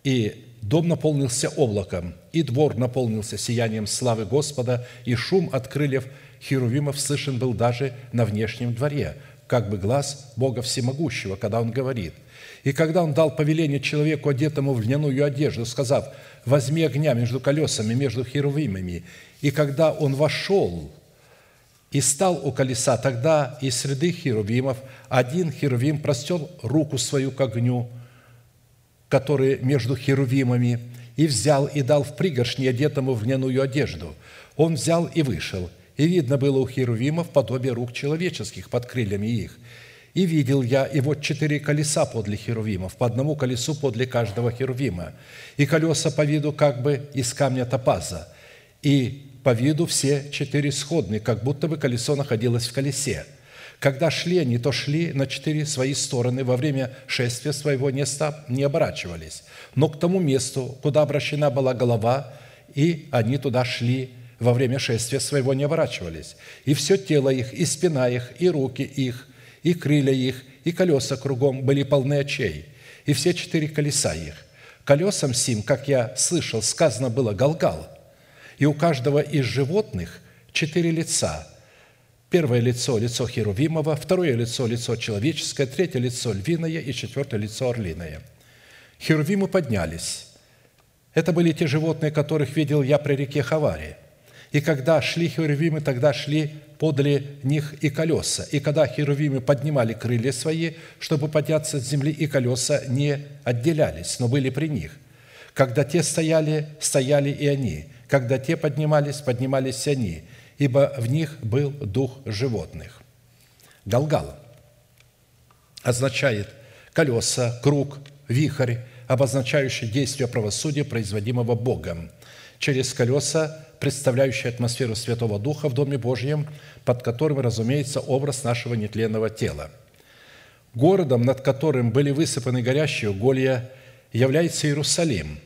и дом наполнился облаком, и двор наполнился сиянием славы Господа, и шум от крыльев Херувимов слышен был даже на внешнем дворе, как бы глаз Бога Всемогущего, когда Он говорит – и когда он дал повеление человеку, одетому в льняную одежду, сказав, «Возьми огня между колесами, между херувимами», и когда он вошел и стал у колеса, тогда из среды херувимов один херувим простел руку свою к огню, который между херувимами, и взял и дал в пригоршни одетому в льняную одежду. Он взял и вышел, и видно было у херувимов подобие рук человеческих под крыльями их – и видел я, и вот четыре колеса подле херувимов, по одному колесу подле каждого херувима, и колеса по виду как бы из камня топаза, и по виду все четыре сходные, как будто бы колесо находилось в колесе. Когда шли они, то шли на четыре свои стороны, во время шествия своего не, не оборачивались, но к тому месту, куда обращена была голова, и они туда шли, во время шествия своего не оборачивались. И все тело их, и спина их, и руки их, и крылья их, и колеса кругом были полны очей, и все четыре колеса их. Колесам сим, как я слышал, сказано было «Галгал», и у каждого из животных четыре лица. Первое лицо – лицо Херувимова, второе лицо – лицо человеческое, третье лицо – львиное и четвертое лицо – орлиное. Херувимы поднялись, Это были те животные, которых видел я при реке Хавари. И когда шли херувимы, тогда шли подле них и колеса. И когда херувимы поднимали крылья свои, чтобы подняться с земли, и колеса не отделялись, но были при них. Когда те стояли, стояли и они. Когда те поднимались, поднимались они, ибо в них был дух животных. Галгал означает колеса, круг, вихрь, обозначающий действие правосудия, производимого Богом, через колеса, представляющие атмосферу Святого Духа в Доме Божьем, под которым, разумеется, образ нашего нетленного тела. Городом, над которым были высыпаны горящие уголья, является Иерусалим.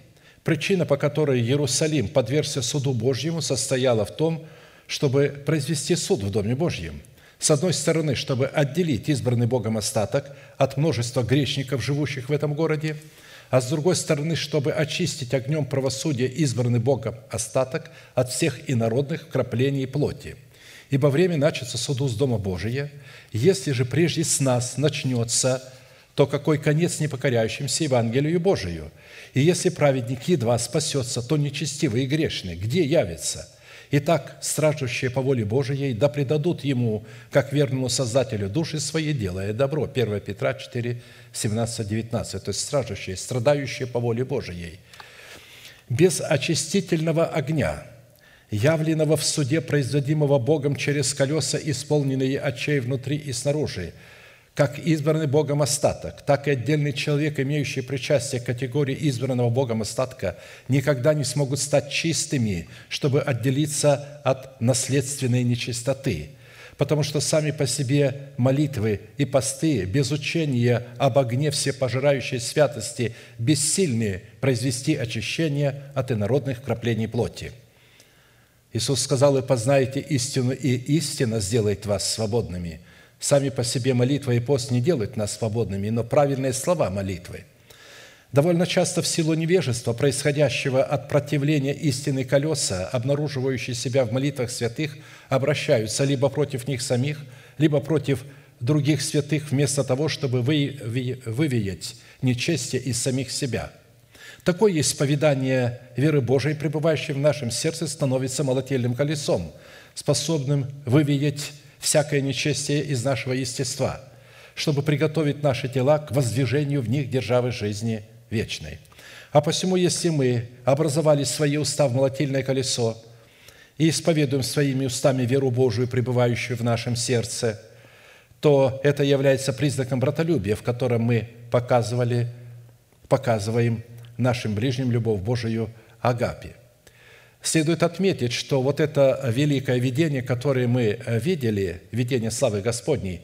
Причина, по которой Иерусалим подвергся суду Божьему, состояла в том, чтобы произвести суд в Доме Божьем. С одной стороны, чтобы отделить избранный Богом остаток от множества грешников, живущих в этом городе – а с другой стороны, чтобы очистить огнем правосудия избранный Богом остаток от всех инородных краплений плоти. Ибо время начаться суду с Дома Божия. Если же прежде с нас начнется, то какой конец непокоряющимся Евангелию Божию? И если праведник едва спасется, то нечестивый и грешный где явится – Итак, страждущие по воле Божией, да предадут Ему, как верному Создателю души свои, делая добро. 1 Петра 4, 17, 19. То есть страждущие, страдающие по воле Божией. Без очистительного огня, явленного в суде, производимого Богом через колеса, исполненные очей внутри и снаружи, как избранный Богом остаток, так и отдельный человек, имеющий причастие к категории избранного Богом остатка, никогда не смогут стать чистыми, чтобы отделиться от наследственной нечистоты. Потому что сами по себе молитвы и посты без учения об огне всепожирающей святости бессильны произвести очищение от инородных краплений плоти. Иисус сказал, «И познаете истину, и истина сделает вас свободными». Сами по себе молитва и пост не делают нас свободными, но правильные слова молитвы. Довольно часто в силу невежества, происходящего от противления истины колеса, обнаруживающие себя в молитвах святых, обращаются либо против них самих, либо против других святых, вместо того, чтобы вывеять нечестие из самих себя. Такое исповедание веры Божией, пребывающей в нашем сердце, становится молотельным колесом, способным вывеять всякое нечестие из нашего естества, чтобы приготовить наши тела к воздвижению в них державы жизни вечной. А посему, если мы образовали свои уста в молотильное колесо и исповедуем своими устами веру Божию, пребывающую в нашем сердце, то это является признаком братолюбия, в котором мы показывали, показываем нашим ближним любовь Божию Агапе – Следует отметить, что вот это великое видение, которое мы э, видели, видение славы Господней,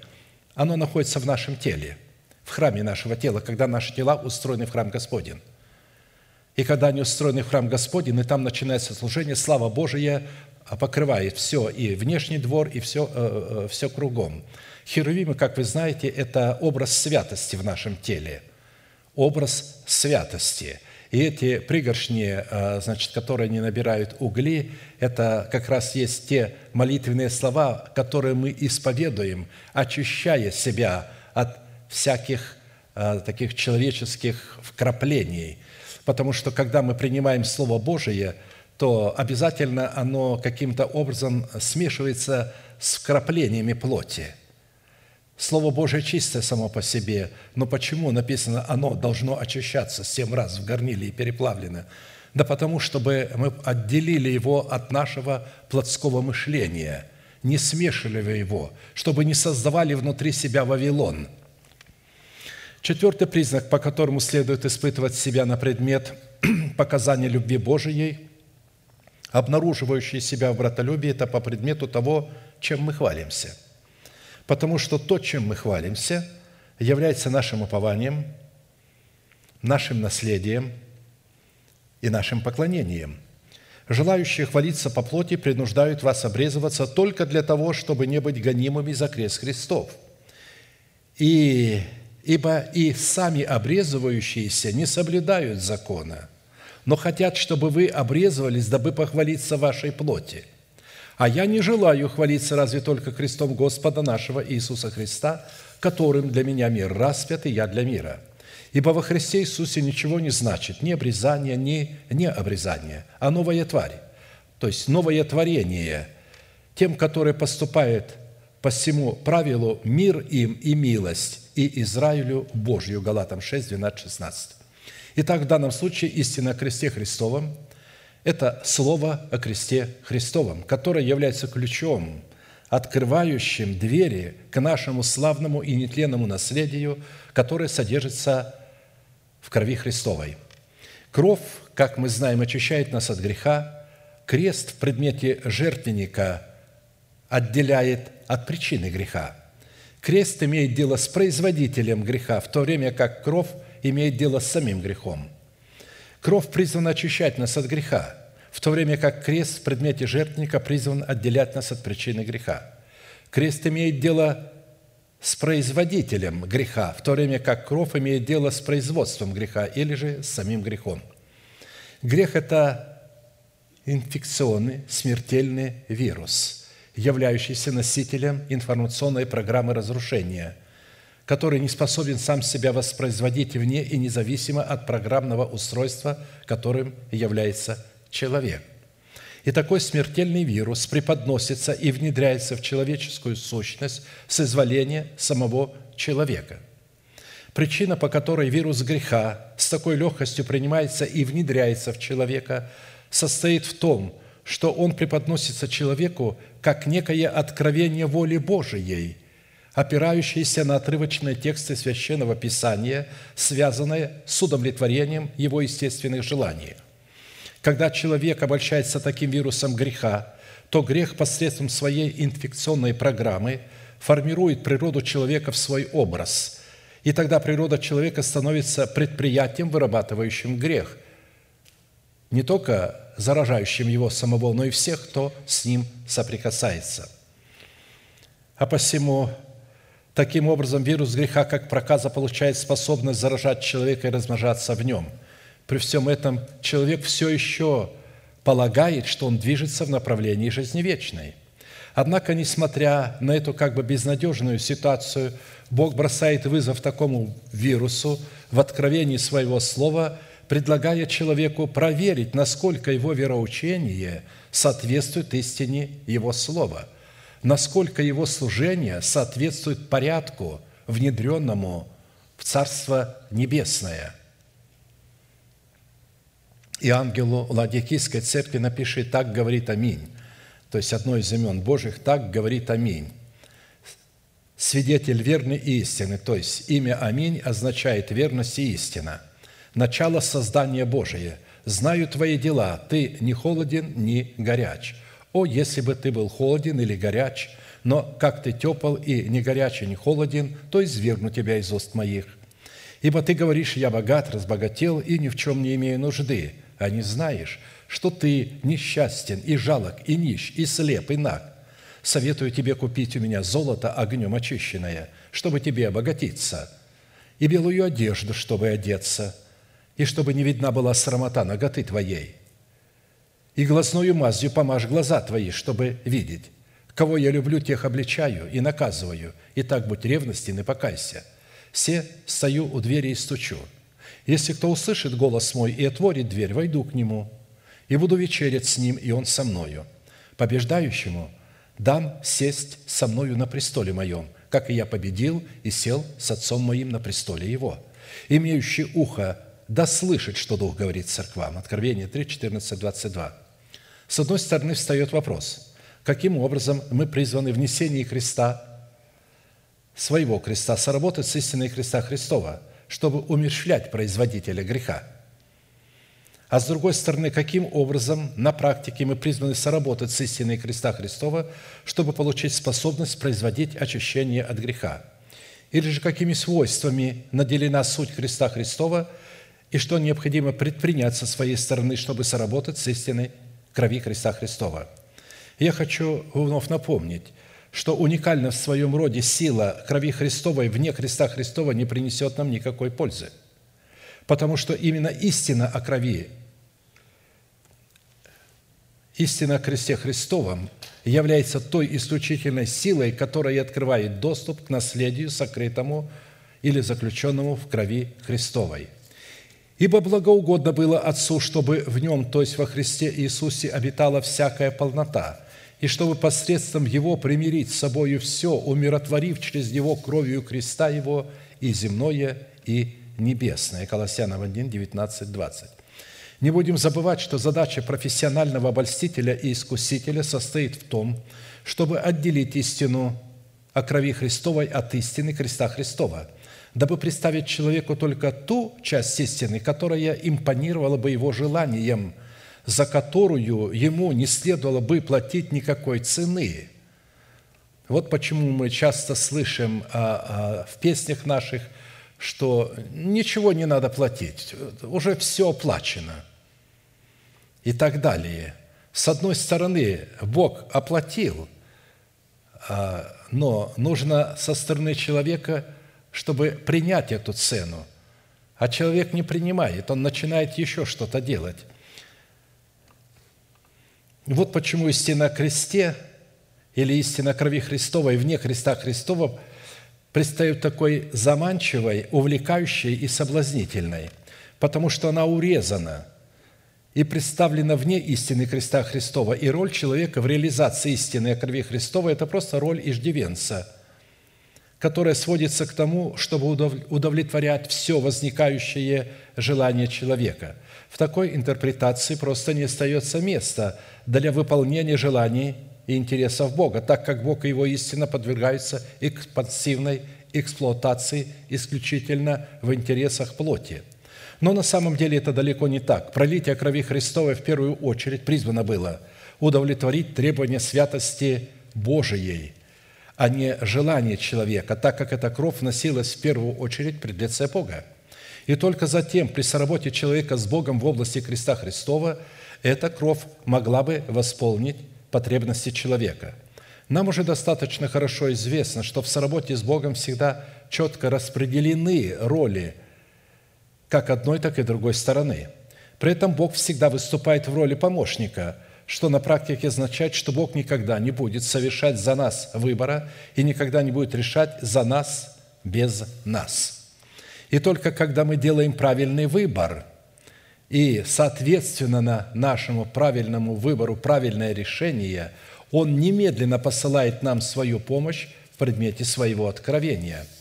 оно находится в нашем теле, в храме нашего тела, когда наши тела устроены в храм Господень. И когда они устроены в храм Господень, и там начинается служение, слава Божия покрывает все, и внешний двор, и все, э, э, все кругом. Херувимы, как вы знаете, это образ святости в нашем теле. Образ святости – и эти пригоршни, э, значит, которые они набирают угли, это как раз есть те молитвенные слова, которые мы исповедуем, очищая себя от всяких э, таких человеческих вкраплений. Потому что когда мы принимаем Слово Божие, то обязательно оно каким-то образом смешивается с вкраплениями плоти – Слово Божие чистое само по себе, но почему написано, оно должно очищаться семь раз в горниле и переплавлено? Да потому, чтобы мы отделили его от нашего плотского мышления, не смешивали его, чтобы не создавали внутри себя Вавилон. Четвертый признак, по которому следует испытывать себя на предмет показания любви Божией, обнаруживающий себя в братолюбии, это по предмету того, чем мы хвалимся – Потому что то, чем мы хвалимся, является нашим упованием, нашим наследием и нашим поклонением. Желающие хвалиться по плоти принуждают вас обрезываться только для того, чтобы не быть гонимыми за крест Христов. И, ибо и сами обрезывающиеся не соблюдают закона, но хотят, чтобы вы обрезывались, дабы похвалиться вашей плоти – а я не желаю хвалиться разве только крестом Господа нашего Иисуса Христа, которым для меня мир распят, и я для мира. Ибо во Христе Иисусе ничего не значит ни обрезание, ни обрезание, а новая тварь, то есть новое творение, тем, которые поступает по всему правилу мир им и милость, и Израилю Божью. Галатам 6, 12, 16. Итак, в данном случае истина о кресте Христовом – это слово о кресте Христовом, которое является ключом, открывающим двери к нашему славному и нетленному наследию, которое содержится в крови Христовой. Кровь, как мы знаем, очищает нас от греха. Крест в предмете жертвенника отделяет от причины греха. Крест имеет дело с производителем греха, в то время как кровь имеет дело с самим грехом. Кровь призвана очищать нас от греха, в то время как крест в предмете жертвенника призван отделять нас от причины греха. Крест имеет дело с производителем греха, в то время как кровь имеет дело с производством греха или же с самим грехом. Грех – это инфекционный, смертельный вирус, являющийся носителем информационной программы разрушения – который не способен сам себя воспроизводить вне и независимо от программного устройства, которым является человек. И такой смертельный вирус преподносится и внедряется в человеческую сущность с изволения самого человека. Причина, по которой вирус греха с такой легкостью принимается и внедряется в человека, состоит в том, что он преподносится человеку как некое откровение воли Божией – опирающиеся на отрывочные тексты Священного Писания, связанные с удовлетворением его естественных желаний. Когда человек обольщается таким вирусом греха, то грех посредством своей инфекционной программы формирует природу человека в свой образ. И тогда природа человека становится предприятием, вырабатывающим грех, не только заражающим его самого, но и всех, кто с ним соприкасается. А посему Таким образом, вирус греха, как проказа, получает способность заражать человека и размножаться в нем. При всем этом человек все еще полагает, что он движется в направлении жизни вечной. Однако, несмотря на эту как бы безнадежную ситуацию, Бог бросает вызов такому вирусу в откровении своего слова, предлагая человеку проверить, насколько его вероучение соответствует истине его слова – насколько его служение соответствует порядку, внедренному в Царство Небесное. И ангелу Ладикийской церкви напиши «Так говорит Аминь». То есть одно из имен Божьих «Так говорит Аминь». Свидетель верный и истины, то есть имя Аминь означает верность и истина. Начало создания Божие. Знаю твои дела, ты не холоден, ни горяч – о, если бы ты был холоден или горяч, но как ты тепл и не горячий, не холоден, то извергну тебя из уст моих. Ибо ты говоришь, я богат, разбогател и ни в чем не имею нужды, а не знаешь, что ты несчастен и жалок, и нищ, и слеп, и наг. Советую тебе купить у меня золото огнем очищенное, чтобы тебе обогатиться, и белую одежду, чтобы одеться, и чтобы не видна была срамота ноготы твоей – и глазною мазью помажь глаза твои, чтобы видеть. Кого я люблю, тех обличаю и наказываю. И так будь ревностен и покайся. Все стою у двери и стучу. Если кто услышит голос мой и отворит дверь, войду к нему, и буду вечерять с ним, и он со мною. Побеждающему дам сесть со мною на престоле моем, как и я победил и сел с отцом моим на престоле его. Имеющий ухо да слышит, что Дух говорит церквам. Откровение 3, 14, 22. С одной стороны, встает вопрос, каким образом мы призваны в креста, своего креста, соработать с истиной креста Христова, чтобы умерщвлять производителя греха. А с другой стороны, каким образом на практике мы призваны соработать с истиной креста Христова, чтобы получить способность производить очищение от греха? Или же какими свойствами наделена суть креста Христова и что необходимо предпринять со своей стороны, чтобы соработать с истиной крови Христа Христова. Я хочу вновь напомнить, что уникальна в своем роде сила крови Христовой вне Христа Христова не принесет нам никакой пользы. Потому что именно истина о крови, истина о кресте Христовом является той исключительной силой, которая открывает доступ к наследию, сокрытому или заключенному в крови Христовой. Ибо благоугодно было Отцу, чтобы в Нем, то есть во Христе Иисусе, обитала всякая полнота, и чтобы посредством Его примирить с собою все, умиротворив через Него кровью креста Его и земное, и небесное». Колоссянам 1, 19, 20. Не будем забывать, что задача профессионального обольстителя и искусителя состоит в том, чтобы отделить истину о крови Христовой от истины креста Христова, дабы представить человеку только ту часть истины, которая импонировала бы его желанием, за которую ему не следовало бы платить никакой цены. Вот почему мы часто слышим а, а, в песнях наших, что ничего не надо платить, уже все оплачено и так далее. С одной стороны, Бог оплатил – а, но нужно со стороны человека, чтобы принять эту цену. А человек не принимает, он начинает еще что-то делать. Вот почему истина о кресте или истина крови Христовой вне креста Христова предстает такой заманчивой, увлекающей и соблазнительной, потому что она урезана – и представлена вне истины креста Христова. И роль человека в реализации истины о крови Христова – это просто роль иждивенца, которая сводится к тому, чтобы удовлетворять все возникающее желание человека. В такой интерпретации просто не остается места для выполнения желаний и интересов Бога, так как Бог и Его истина подвергаются экспансивной эксплуатации исключительно в интересах плоти – но на самом деле это далеко не так. Пролитие крови Христовой в первую очередь призвано было удовлетворить требования святости Божией, а не желание человека, так как эта кровь носилась в первую очередь пред лице Бога. И только затем, при соработе человека с Богом в области креста Христова, эта кровь могла бы восполнить потребности человека. Нам уже достаточно хорошо известно, что в соработе с Богом всегда четко распределены роли как одной, так и другой стороны. При этом Бог всегда выступает в роли помощника, что на практике означает, что Бог никогда не будет совершать за нас выбора и никогда не будет решать за нас без нас. И только когда мы делаем правильный выбор и, соответственно, на нашему правильному выбору правильное решение, Он немедленно посылает нам свою помощь в предмете своего откровения –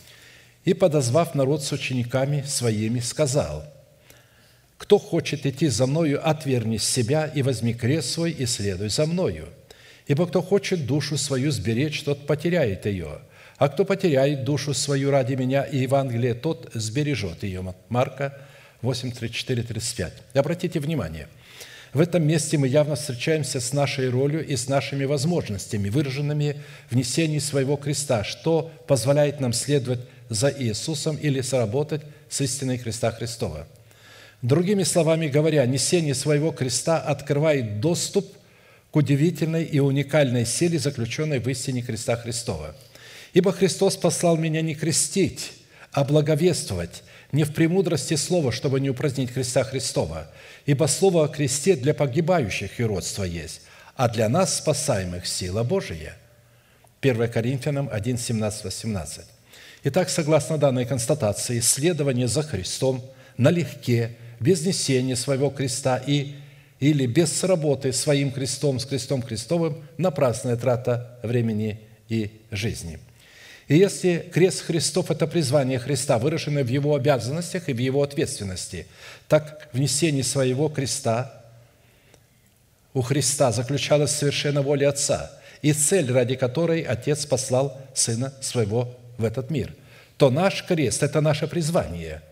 и, подозвав народ с учениками своими, сказал, «Кто хочет идти за Мною, отверни себя и возьми крест свой и следуй за Мною. Ибо кто хочет душу свою сберечь, тот потеряет ее, а кто потеряет душу свою ради Меня и Евангелия, тот сбережет ее». Марка 8, 34, 35. Обратите внимание – в этом месте мы явно встречаемся с нашей ролью и с нашими возможностями, выраженными в несении своего креста, что позволяет нам следовать за Иисусом или сработать с истиной креста Христова. Другими словами говоря, несение своего креста открывает доступ к удивительной и уникальной силе, заключенной в истине креста Христова. «Ибо Христос послал меня не крестить, а благовествовать, не в премудрости слова, чтобы не упразднить креста Христова, ибо слово о кресте для погибающих и родство есть, а для нас, спасаемых, сила Божия». 1 Коринфянам 1, 17, 18. Итак, согласно данной констатации, следование за Христом налегке, без несения своего креста и или без работы своим крестом, с крестом Христовым, напрасная трата времени и жизни. И если крест Христов – это призвание Христа, выраженное в Его обязанностях и в Его ответственности, так в несении своего креста у Христа заключалась совершенно воля Отца и цель, ради которой Отец послал Сына Своего в этот мир, то наш крест – это наше призвание,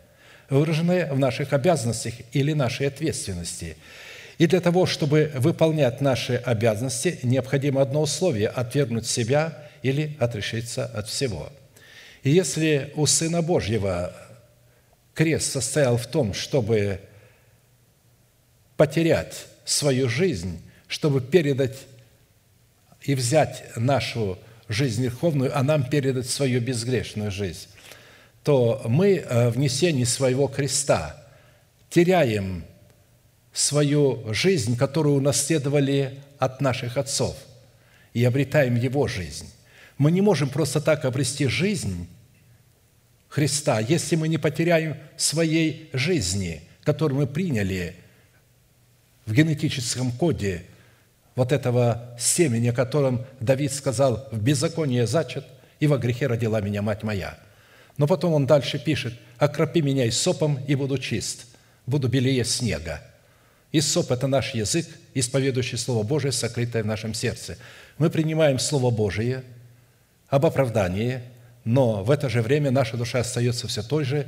выраженное в наших обязанностях или нашей ответственности. И для того, чтобы выполнять наши обязанности, необходимо одно условие – отвергнуть себя или отрешиться от всего. И если у Сына Божьего крест состоял в том, чтобы потерять свою жизнь, чтобы передать и взять нашу жизнь греховную, а нам передать свою безгрешную жизнь, то мы э, в несении своего креста теряем свою жизнь, которую унаследовали от наших отцов, и обретаем Его жизнь. Мы не можем просто так обрести жизнь Христа, если мы не потеряем своей жизни, которую мы приняли в генетическом коде вот этого семени, о котором Давид сказал, «В беззаконии зачат, и во грехе родила меня мать моя». Но потом он дальше пишет, «Окропи меня и сопом, и буду чист, буду белее снега». Иссоп – это наш язык, исповедующий Слово Божие, сокрытое в нашем сердце. Мы принимаем Слово Божие об оправдании, но в это же время наша душа остается все той же,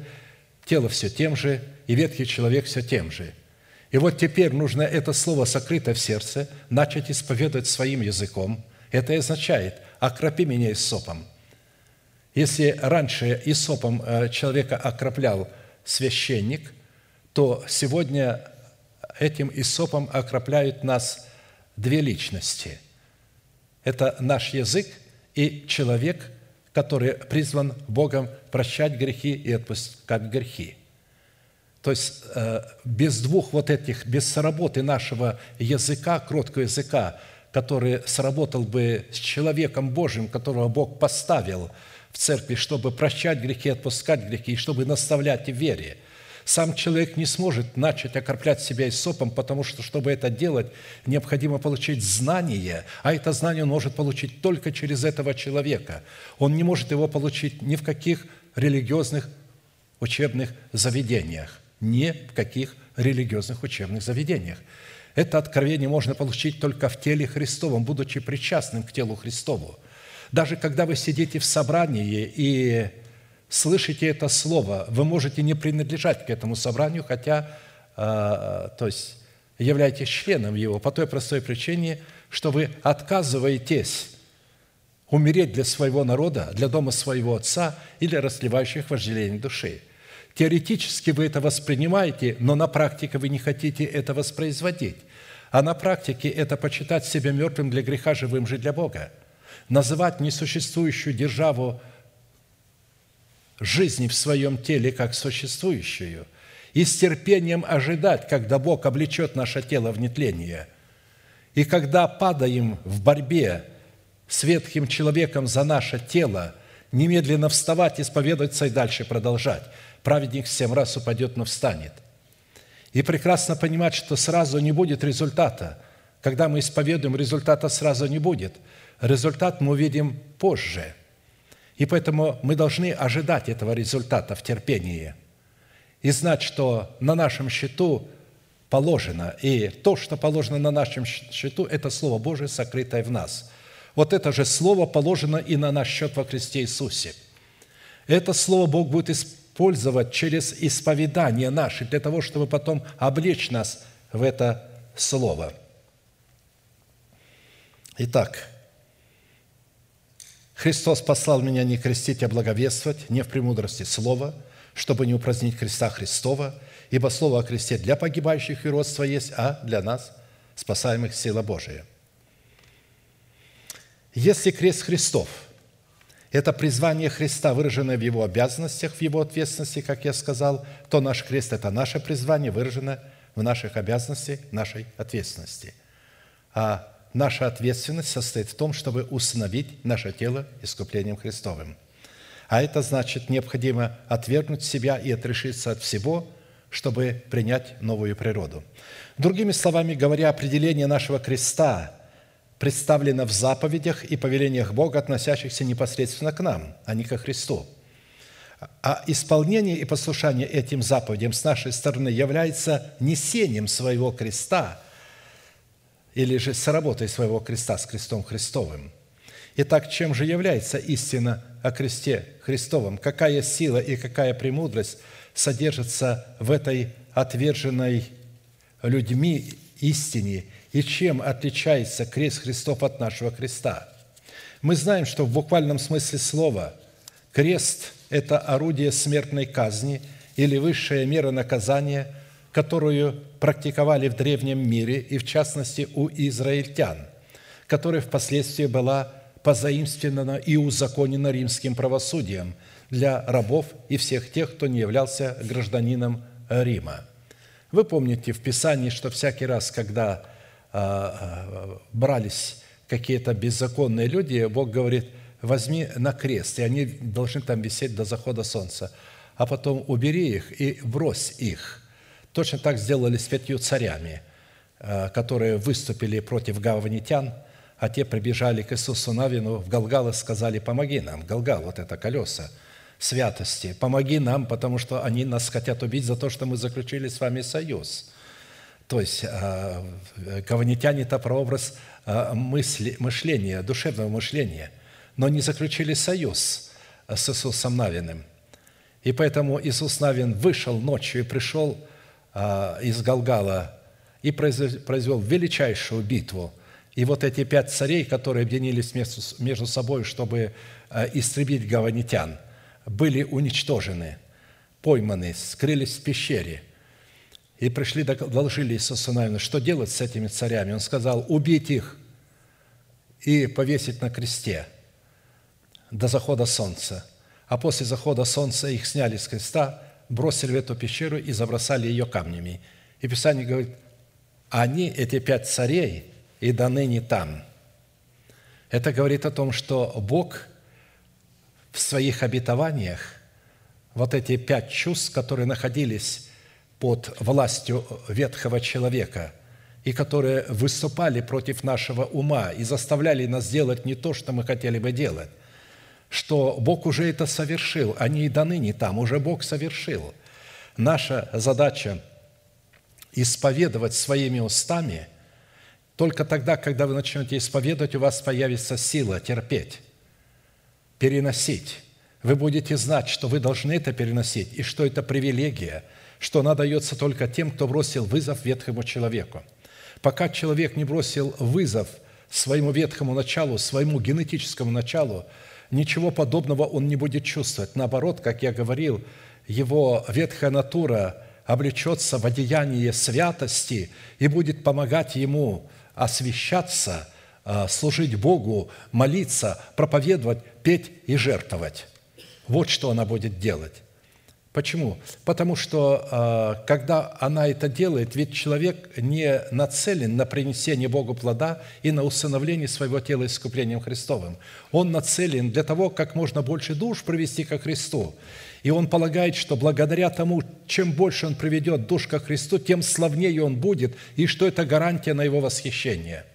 тело все тем же, и ветхий человек все тем же. И вот теперь нужно это слово, сокрытое в сердце, начать исповедовать своим языком. Это означает «окропи меня иссопом». Если раньше иссопом э, человека окроплял священник, то сегодня этим иссопом окропляют нас две личности. Это наш язык и человек, который призван Богом прощать грехи и отпускать грехи. То есть э, без двух вот этих, без работы нашего языка, кроткого языка, который сработал бы с человеком Божьим, которого Бог поставил в церкви, чтобы прощать грехи, отпускать грехи, и чтобы наставлять в вере – сам человек не сможет начать окроплять себя сопом, потому что, чтобы это делать, необходимо получить знание, а это знание он может получить только через этого человека. Он не может его получить ни в каких религиозных учебных заведениях. Ни в каких религиозных учебных заведениях. Это откровение можно получить только в теле Христовом, будучи причастным к телу Христову. Даже когда вы сидите в собрании и слышите это слово, вы можете не принадлежать к этому собранию, хотя, э, то есть, являетесь членом его по той простой причине, что вы отказываетесь умереть для своего народа, для дома своего отца или расливающих вожделений души. Теоретически вы это воспринимаете, но на практике вы не хотите это воспроизводить. А на практике это почитать себя мертвым для греха, живым же для Бога. Называть несуществующую державу жизни в своем теле как существующую и с терпением ожидать, когда Бог облечет наше тело в нетление. И когда падаем в борьбе с ветхим человеком за наше тело, немедленно вставать, исповедоваться и дальше продолжать. Праведник семь раз упадет, но встанет. И прекрасно понимать, что сразу не будет результата. Когда мы исповедуем, результата сразу не будет. Результат мы увидим позже – и поэтому мы должны ожидать этого результата в терпении и знать, что на нашем счету положено, и то, что положено на нашем счету, это Слово Божие, сокрытое в нас. Вот это же Слово положено и на наш счет во Христе Иисусе. Это Слово Бог будет использовать через исповедание наше, для того, чтобы потом облечь нас в это Слово. Итак, Христос послал меня не крестить, а благовествовать, не в премудрости слова, чтобы не упразднить креста Христова, ибо слово о кресте для погибающих и родства есть, а для нас, спасаемых сила Божия. Если крест Христов – это призвание Христа, выраженное в Его обязанностях, в Его ответственности, как я сказал, то наш крест – это наше призвание, выраженное в наших обязанностях, нашей ответственности. А наша ответственность состоит в том, чтобы установить наше тело искуплением Христовым. А это значит, необходимо отвергнуть себя и отрешиться от всего, чтобы принять новую природу. Другими словами говоря, определение нашего креста представлено в заповедях и повелениях Бога, относящихся непосредственно к нам, а не ко Христу. А исполнение и послушание этим заповедям с нашей стороны является несением своего креста – или же с работой своего креста, с крестом Христовым. Итак, чем же является истина о кресте Христовом? Какая сила и какая премудрость содержится в этой отверженной людьми истине и чем отличается крест Христов от нашего креста? Мы знаем, что в буквальном смысле слова крест – это орудие смертной казни или высшая мера наказания – которую практиковали в древнем мире и в частности у израильтян, которая впоследствии была позаимствована и узаконена римским правосудием для рабов и всех тех, кто не являлся гражданином Рима. Вы помните в Писании, что всякий раз, когда а, а, брались какие-то беззаконные люди, Бог говорит, возьми на крест, и они должны там висеть до захода солнца, а потом убери их и брось их. Точно так сделали с пятью царями, э, которые выступили против гаванитян, а те прибежали к Иисусу Навину в Галгал и сказали, помоги нам, Галгал, вот это колеса святости, помоги нам, потому что они нас хотят убить за то, что мы заключили с вами союз. То есть э, гаванитяне – это прообраз э, мысли, мышления, душевного мышления – но не заключили союз с Иисусом Навиным. И поэтому Иисус Навин вышел ночью и пришел из Галгала и произвел величайшую битву. И вот эти пять царей, которые объединились между собой, чтобы а, истребить гаванитян, были уничтожены, пойманы, скрылись в пещере. И пришли, доложили Иисусу Навину, что делать с этими царями. Он сказал, убить их и повесить на кресте – до захода солнца. А после захода солнца их сняли с креста, бросили в эту пещеру и забросали ее камнями. И Писание говорит, они, эти пять царей, и до ныне там. Это говорит о том, что Бог в своих обетованиях, вот эти пять чувств, которые находились под властью ветхого человека и которые выступали против нашего ума и заставляли нас делать не то, что мы хотели бы делать, что Бог уже это совершил, они и до ныне там, уже Бог совершил. Наша задача – исповедовать своими устами, только тогда, когда вы начнете исповедовать, у вас появится сила терпеть, переносить. Вы будете знать, что вы должны это переносить, и что это привилегия, что она дается только тем, кто бросил вызов ветхому человеку. Пока человек не бросил вызов своему ветхому началу, своему генетическому началу, ничего подобного он не будет чувствовать. Наоборот, как я говорил, его ветхая натура облечется в одеяние святости и будет помогать ему освящаться, а, служить Богу, молиться, проповедовать, петь и жертвовать. Вот что она будет делать. Почему? Потому что, а, когда она это делает, ведь человек не нацелен на принесение Богу плода и на усыновление своего тела искуплением Христовым. Он нацелен для того, как можно больше душ привести ко Христу. И он полагает, что благодаря тому, чем больше он приведет душ ко Христу, тем славнее он будет, и что это гарантия на его восхищение.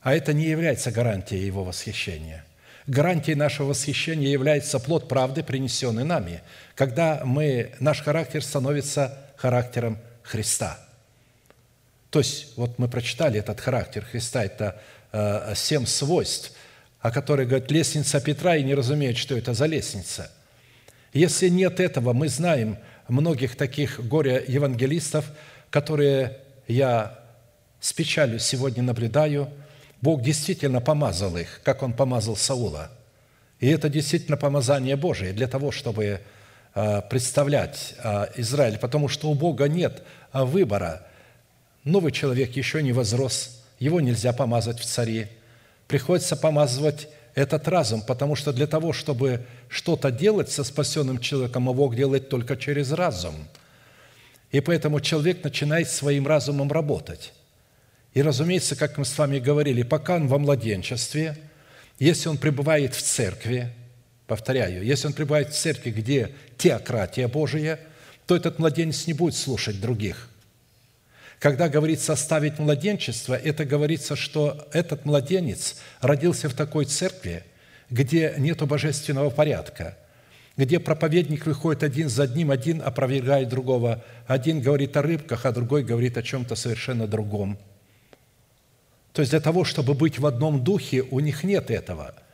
А это не является гарантией его восхищения. Гарантией нашего восхищения является плод правды, принесенный нами – когда мы, наш характер становится характером Христа. То есть, вот мы прочитали этот характер Христа, это э, семь свойств, о которых говорит лестница Петра, и не разумеют, что это за лестница. Если нет этого, мы знаем многих таких горе-евангелистов, которые я с печалью сегодня наблюдаю, Бог действительно помазал их, как Он помазал Саула. И это действительно помазание Божие для того, чтобы представлять э, Израиль, потому что у Бога нет э, выбора. Новый человек еще не возрос, его нельзя помазать в цари. Приходится помазывать этот разум, потому что для того, чтобы что-то делать со спасенным человеком, Бог делает только через разум. И поэтому человек начинает своим разумом работать. И, разумеется, как мы с вами говорили, пока он во младенчестве, если он пребывает в церкви, Повторяю, если он пребывает в церкви, где теократия Божия, то этот младенец не будет слушать других. Когда говорится «оставить младенчество», это говорится, что этот младенец родился в такой церкви, где нет божественного порядка, где проповедник выходит один за одним, один опровергает другого, один говорит о рыбках, а другой говорит о чем-то совершенно другом. То есть для того, чтобы быть в одном духе, у них нет этого –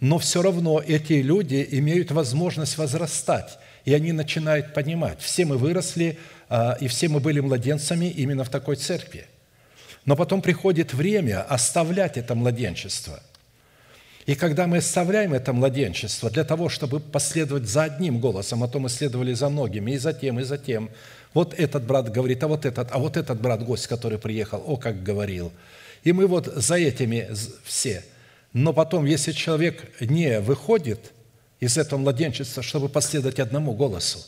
но все равно эти люди имеют возможность возрастать, и они начинают понимать, все мы выросли, а, и все мы были младенцами именно в такой церкви. Но потом приходит время оставлять это младенчество. И когда мы оставляем это младенчество для того, чтобы последовать за одним голосом, а то мы следовали за многими, и за тем, и за тем, вот этот брат говорит, а вот этот, а вот этот брат, гость, который приехал, о, как говорил. И мы вот за этими все – но потом, если человек не выходит из этого младенчества, чтобы последовать одному голосу,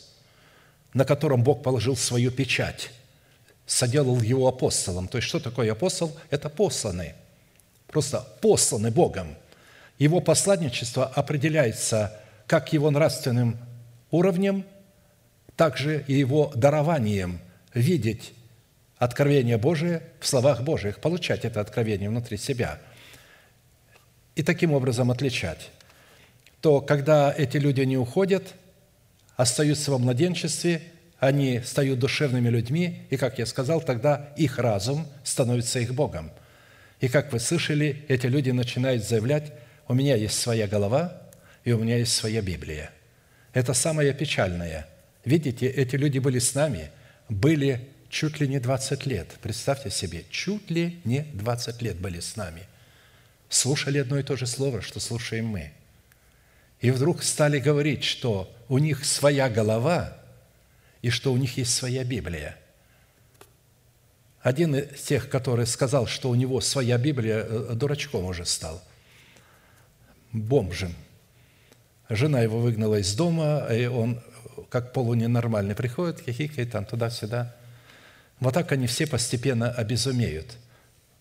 на котором Бог положил свою печать, соделал его апостолом. То есть, что такое апостол? Это посланный. Просто посланный Богом. Его посланничество определяется как его нравственным уровнем, так же и его дарованием видеть откровение Божие в словах Божьих, получать это откровение внутри себя и таким образом отличать. То, когда эти люди не уходят, остаются во младенчестве, они стают душевными людьми, и, как я сказал, тогда их разум становится их Богом. И, как вы слышали, эти люди начинают заявлять, у меня есть своя голова, и у меня есть своя Библия. Это самое печальное. Видите, эти люди были с нами, были чуть ли не 20 лет. Представьте себе, чуть ли не 20 лет были с нами. Слушали одно и то же слово, что слушаем мы. И вдруг стали говорить, что у них своя голова и что у них есть своя Библия. Один из тех, который сказал, что у него своя Библия, э, дурачком уже стал, бомжем – Жена его выгнала из дома, и он как полуненормальный приходит, хихикает там туда-сюда. Вот так они все постепенно обезумеют.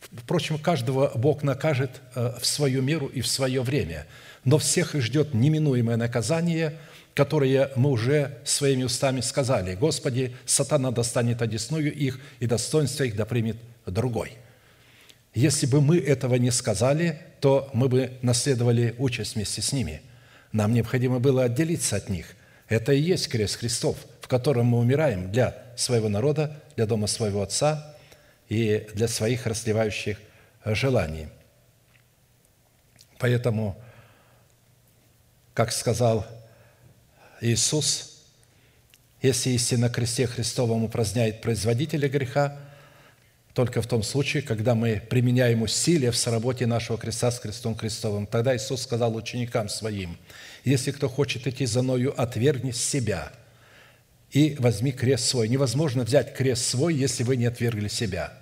Впрочем, каждого Бог накажет э, в свою меру и в свое время. Но всех их ждет неминуемое наказание, которое мы уже своими устами сказали. «Господи, сатана достанет одесную их, и достоинство их да примет другой». Если бы мы этого не сказали, то мы бы наследовали участь вместе с ними – нам необходимо было отделиться от них. Это и есть крест Христов, в котором мы умираем для своего народа, для дома своего Отца и для своих расливающих желаний. Поэтому, как сказал Иисус, если истина кресте Христовом упраздняет производителя греха, только в том случае, когда мы применяем усилия в соработе нашего креста с крестом Христовым. Тогда Иисус сказал ученикам Своим, «Если кто хочет идти за Мною, отвергни себя и возьми крест свой». Невозможно взять крест свой, если вы не отвергли себя.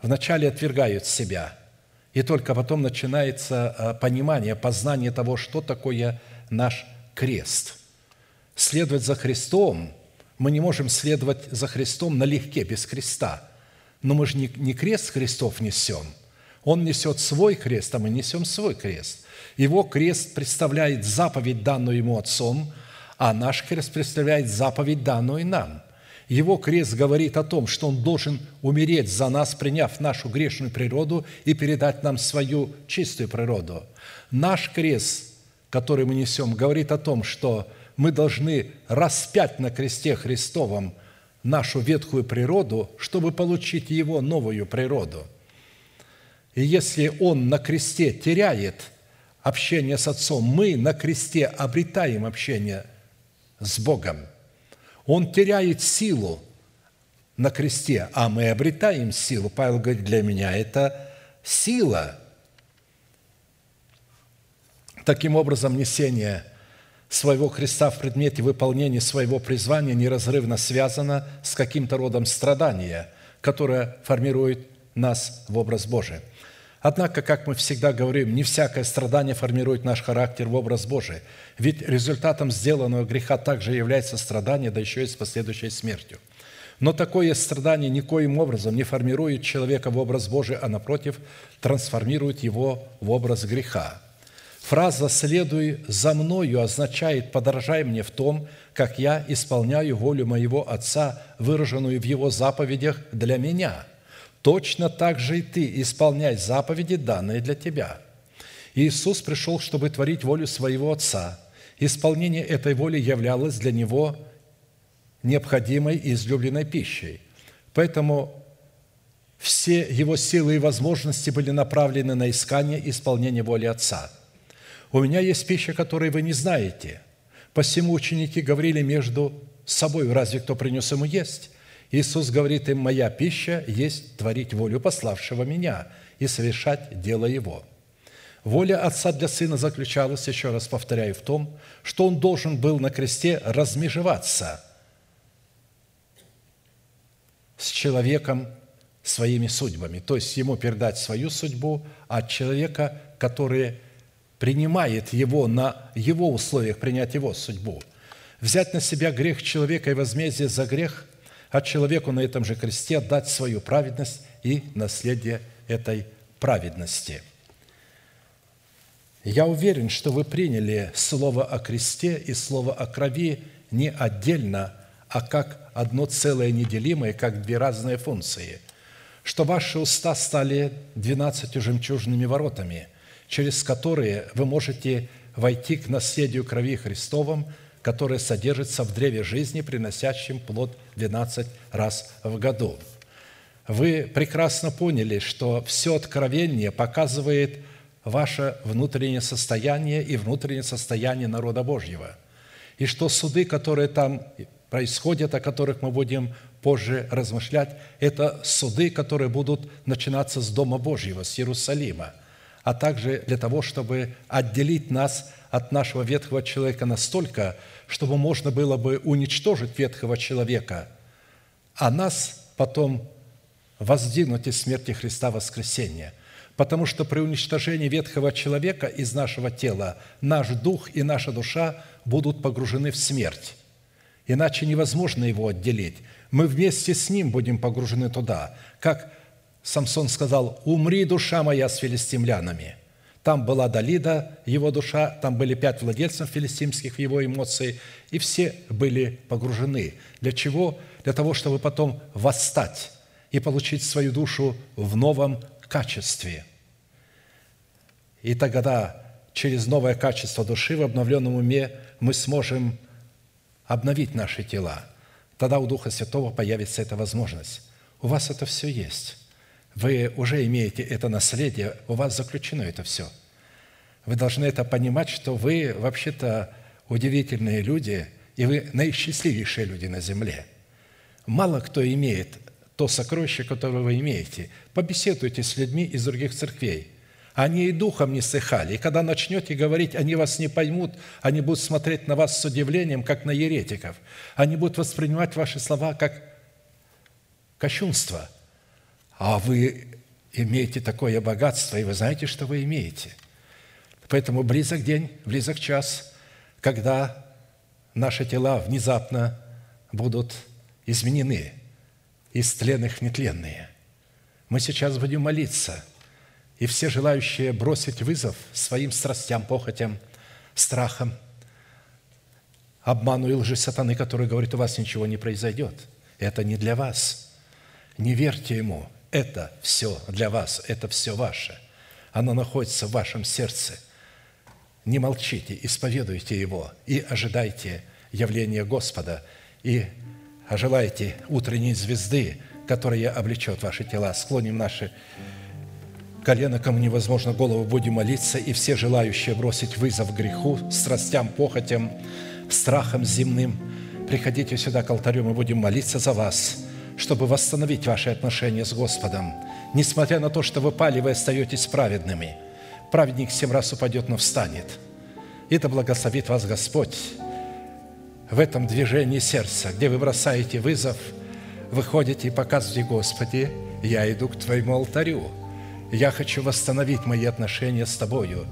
Вначале отвергают себя, и только потом начинается а, понимание, познание того, что такое наш крест. Следовать за Христом мы не можем следовать за Христом налегке, без креста – но мы же не крест Христов несем. Он несет свой крест, а мы несем свой крест. Его крест представляет заповедь, данную ему Отцом, а наш крест представляет заповедь, данную нам. Его крест говорит о том, что Он должен умереть за нас, приняв нашу грешную природу и передать нам свою чистую природу. Наш крест, который мы несем, говорит о том, что мы должны распять на кресте Христовом нашу ветхую природу, чтобы получить Его новую природу. И если Он на кресте теряет общение с Отцом, мы на кресте обретаем общение с Богом. Он теряет силу на кресте, а мы обретаем силу. Павел говорит, для меня это сила. Таким образом, несение – своего Христа в предмете выполнения своего призвания неразрывно связано с каким-то родом страдания, которое формирует нас в образ Божий. Однако, как мы всегда говорим, не всякое страдание формирует наш характер в образ Божий, ведь результатом сделанного греха также является страдание, да еще и с последующей смертью. Но такое страдание никоим образом не формирует человека в образ Божий, а напротив, трансформирует его в образ греха – Фраза «следуй за мною» означает «подражай мне в том, как я исполняю волю моего Отца, выраженную в Его заповедях для меня. Точно так же и ты исполняй заповеди, данные для тебя». Иисус пришел, чтобы творить волю своего Отца. Исполнение этой воли являлось для Него необходимой и излюбленной пищей. Поэтому все Его силы и возможности были направлены на искание исполнения воли Отца – у меня есть пища, которой вы не знаете. Посему ученики говорили между собой, разве кто принес ему есть? Иисус говорит им, моя пища есть творить волю пославшего меня и совершать дело его. Воля Отца для Сына заключалась, еще раз повторяю, в том, что Он должен был на кресте размежеваться с человеком своими судьбами, то есть Ему передать свою судьбу от человека, который принимает его на его условиях, принять его судьбу. Взять на себя грех человека и возмездие за грех, а человеку на этом же кресте дать свою праведность и наследие этой праведности. Я уверен, что вы приняли слово о кресте и слово о крови не отдельно, а как одно целое неделимое, как две разные функции, что ваши уста стали двенадцатью жемчужными воротами, через которые вы можете войти к наследию крови Христовым, которое содержится в древе жизни, приносящем плод 12 раз в году. Вы прекрасно поняли, что все откровение показывает – ваше внутреннее состояние и внутреннее состояние народа Божьего. И что суды, которые там происходят, о которых мы будем позже размышлять, это суды, которые будут начинаться с Дома Божьего, с Иерусалима, а также для того, чтобы отделить нас от нашего ветхого человека настолько, чтобы можно было бы уничтожить ветхого человека, а нас потом воздвигнуть из смерти Христа воскресения – Потому что при уничтожении ветхого человека из нашего тела наш дух и наша душа будут погружены в смерть. Иначе невозможно его отделить. Мы вместе с ним будем погружены туда. Как Самсон сказал, «Умри, душа моя, с филистимлянами». Там была Далида, его душа, там были пять владельцев филистимских его эмоции, и все были погружены. Для чего? Для того, чтобы потом восстать и получить свою душу в новом качестве. И тогда через новое качество души в обновленном уме мы сможем обновить наши тела. Тогда у Духа Святого появится эта возможность. У вас это все есть. Вы уже имеете это наследие, у вас заключено это все. Вы должны это понимать, что вы вообще-то удивительные люди, и вы наисчастливейшие люди на земле. Мало кто имеет то сокровище, которое вы имеете. Побеседуйте с людьми из других церквей. Они и духом не сыхали. И когда начнете говорить, они вас не поймут, они будут смотреть на вас с удивлением, как на еретиков. Они будут воспринимать ваши слова как кощунство. А вы имеете такое богатство, и вы знаете, что вы имеете. Поэтому близок день, близок час, когда наши тела внезапно будут изменены – из тленных в нетленные. Мы сейчас будем молиться, и все желающие бросить вызов своим страстям, похотям, страхам, обману и лжи сатаны, который говорит, у вас ничего не произойдет. Это не для вас. Не верьте ему. Это все для вас, это все ваше. Оно находится в вашем сердце. Не молчите, исповедуйте его и ожидайте явления Господа. И желаете утренней звезды, которая облечет ваши тела. Склоним наши колено, кому невозможно голову, будем молиться, и все желающие бросить вызов греху, страстям, похотям, страхам земным, приходите сюда к алтарю, мы будем молиться за вас, чтобы восстановить ваши отношения с Господом. Несмотря на то, что вы пали, вы остаетесь праведными. Праведник семь раз упадет, но встанет. И да благословит вас Господь в этом движении сердца, где вы бросаете вызов, выходите и показываете, Господи, я иду к Твоему алтарю. Я хочу восстановить мои отношения с Тобою.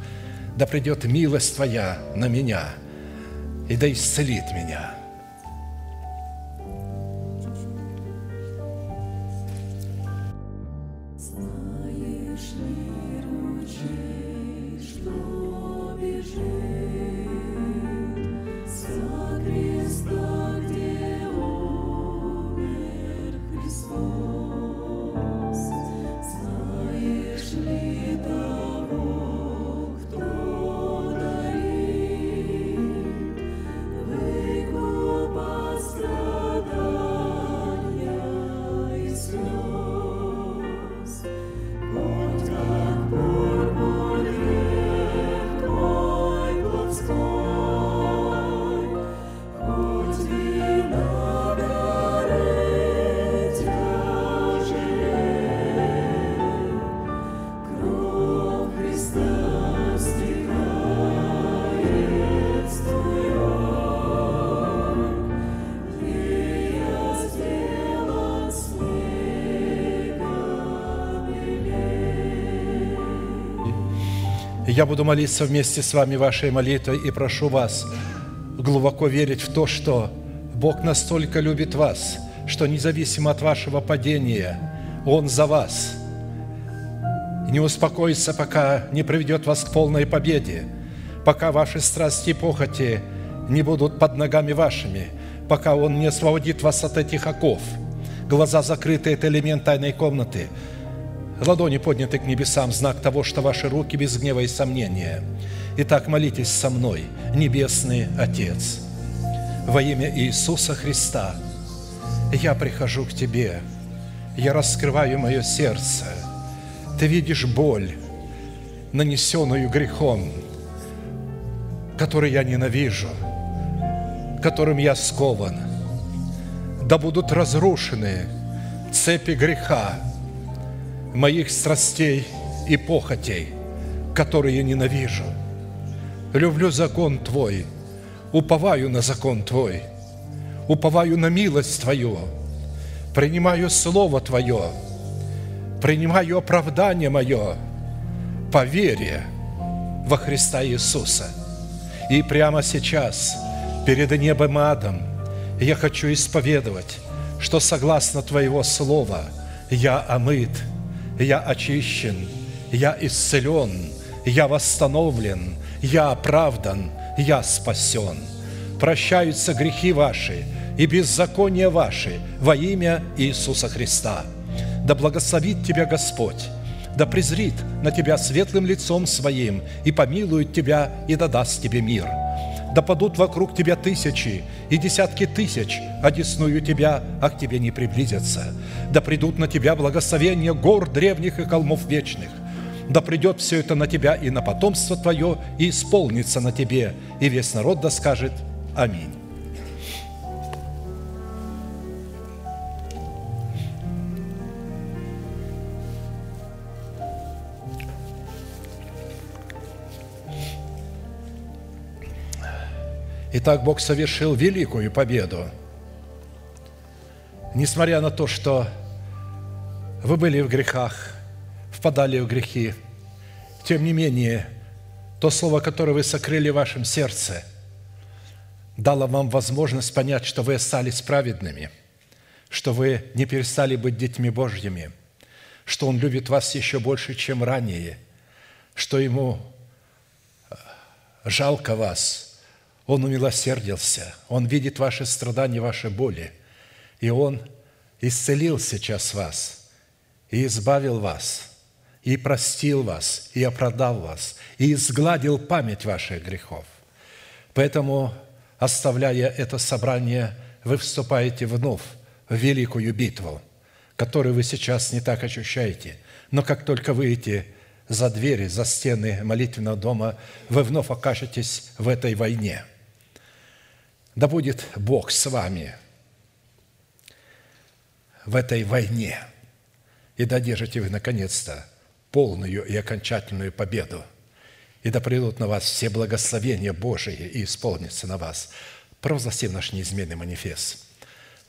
Да придет милость Твоя на меня, и да исцелит меня – Я буду молиться вместе с вами вашей молитвой и прошу вас глубоко верить в то, что Бог настолько любит вас, что независимо от вашего падения, Он за вас. не успокоится, пока не приведет вас к полной победе, пока ваши страсти и похоти не будут под ногами вашими, пока Он не освободит вас от этих оков. Глаза закрыты – это элемент тайной комнаты. Ладони подняты к небесам – знак того, что ваши руки без гнева и сомнения. Итак, молитесь со мной, Небесный Отец, во имя Иисуса Христа. Я прихожу к Тебе, я раскрываю мое сердце. Ты видишь боль, нанесенную грехом, который я ненавижу – которым я скован. Да будут разрушены цепи греха, моих страстей и похотей, которые я ненавижу. Люблю закон Твой, уповаю на закон Твой, уповаю на милость Твою, принимаю Слово Твое, принимаю оправдание мое по вере во Христа Иисуса. И прямо сейчас – перед небом и адом, я хочу исповедовать, что согласно Твоего Слова я омыт, я очищен, я исцелен, я восстановлен, я оправдан, я спасен. Прощаются грехи ваши и беззакония ваши во имя Иисуса Христа. Да благословит тебя Господь, да презрит на тебя светлым лицом своим и помилует тебя и дадаст тебе мир – да падут вокруг тебя тысячи и десятки тысяч, одесную тебя, а к тебе не приблизятся. Да придут на тебя благословения гор древних и холмов вечных. Да придет все это на тебя и на потомство твое, и исполнится на тебе, и весь народ да скажет Аминь. Итак, Бог совершил великую победу. Несмотря на то, что вы были в грехах, впадали в грехи, тем не менее, то слово, которое вы сокрыли в вашем сердце, дало вам возможность понять, что вы остались праведными, что вы не перестали быть детьми Божьими, что Он любит вас еще больше, чем ранее, что Ему жалко вас – он умилосердился, Он видит ваши страдания, ваши боли, и Он исцелил сейчас вас, и избавил вас, и простил вас, и оправдал вас, и изгладил память ваших грехов. Поэтому, оставляя это собрание, вы вступаете вновь в великую битву, которую вы сейчас не так ощущаете. Но как только выйдете за двери, за стены молитвенного дома, вы вновь окажетесь в этой войне – да будет Бог с вами в этой войне, и додержите вы, наконец-то, полную и окончательную победу. И да придут на вас все благословения Божии и исполнится на вас. Провозгласим наш неизменный манифест.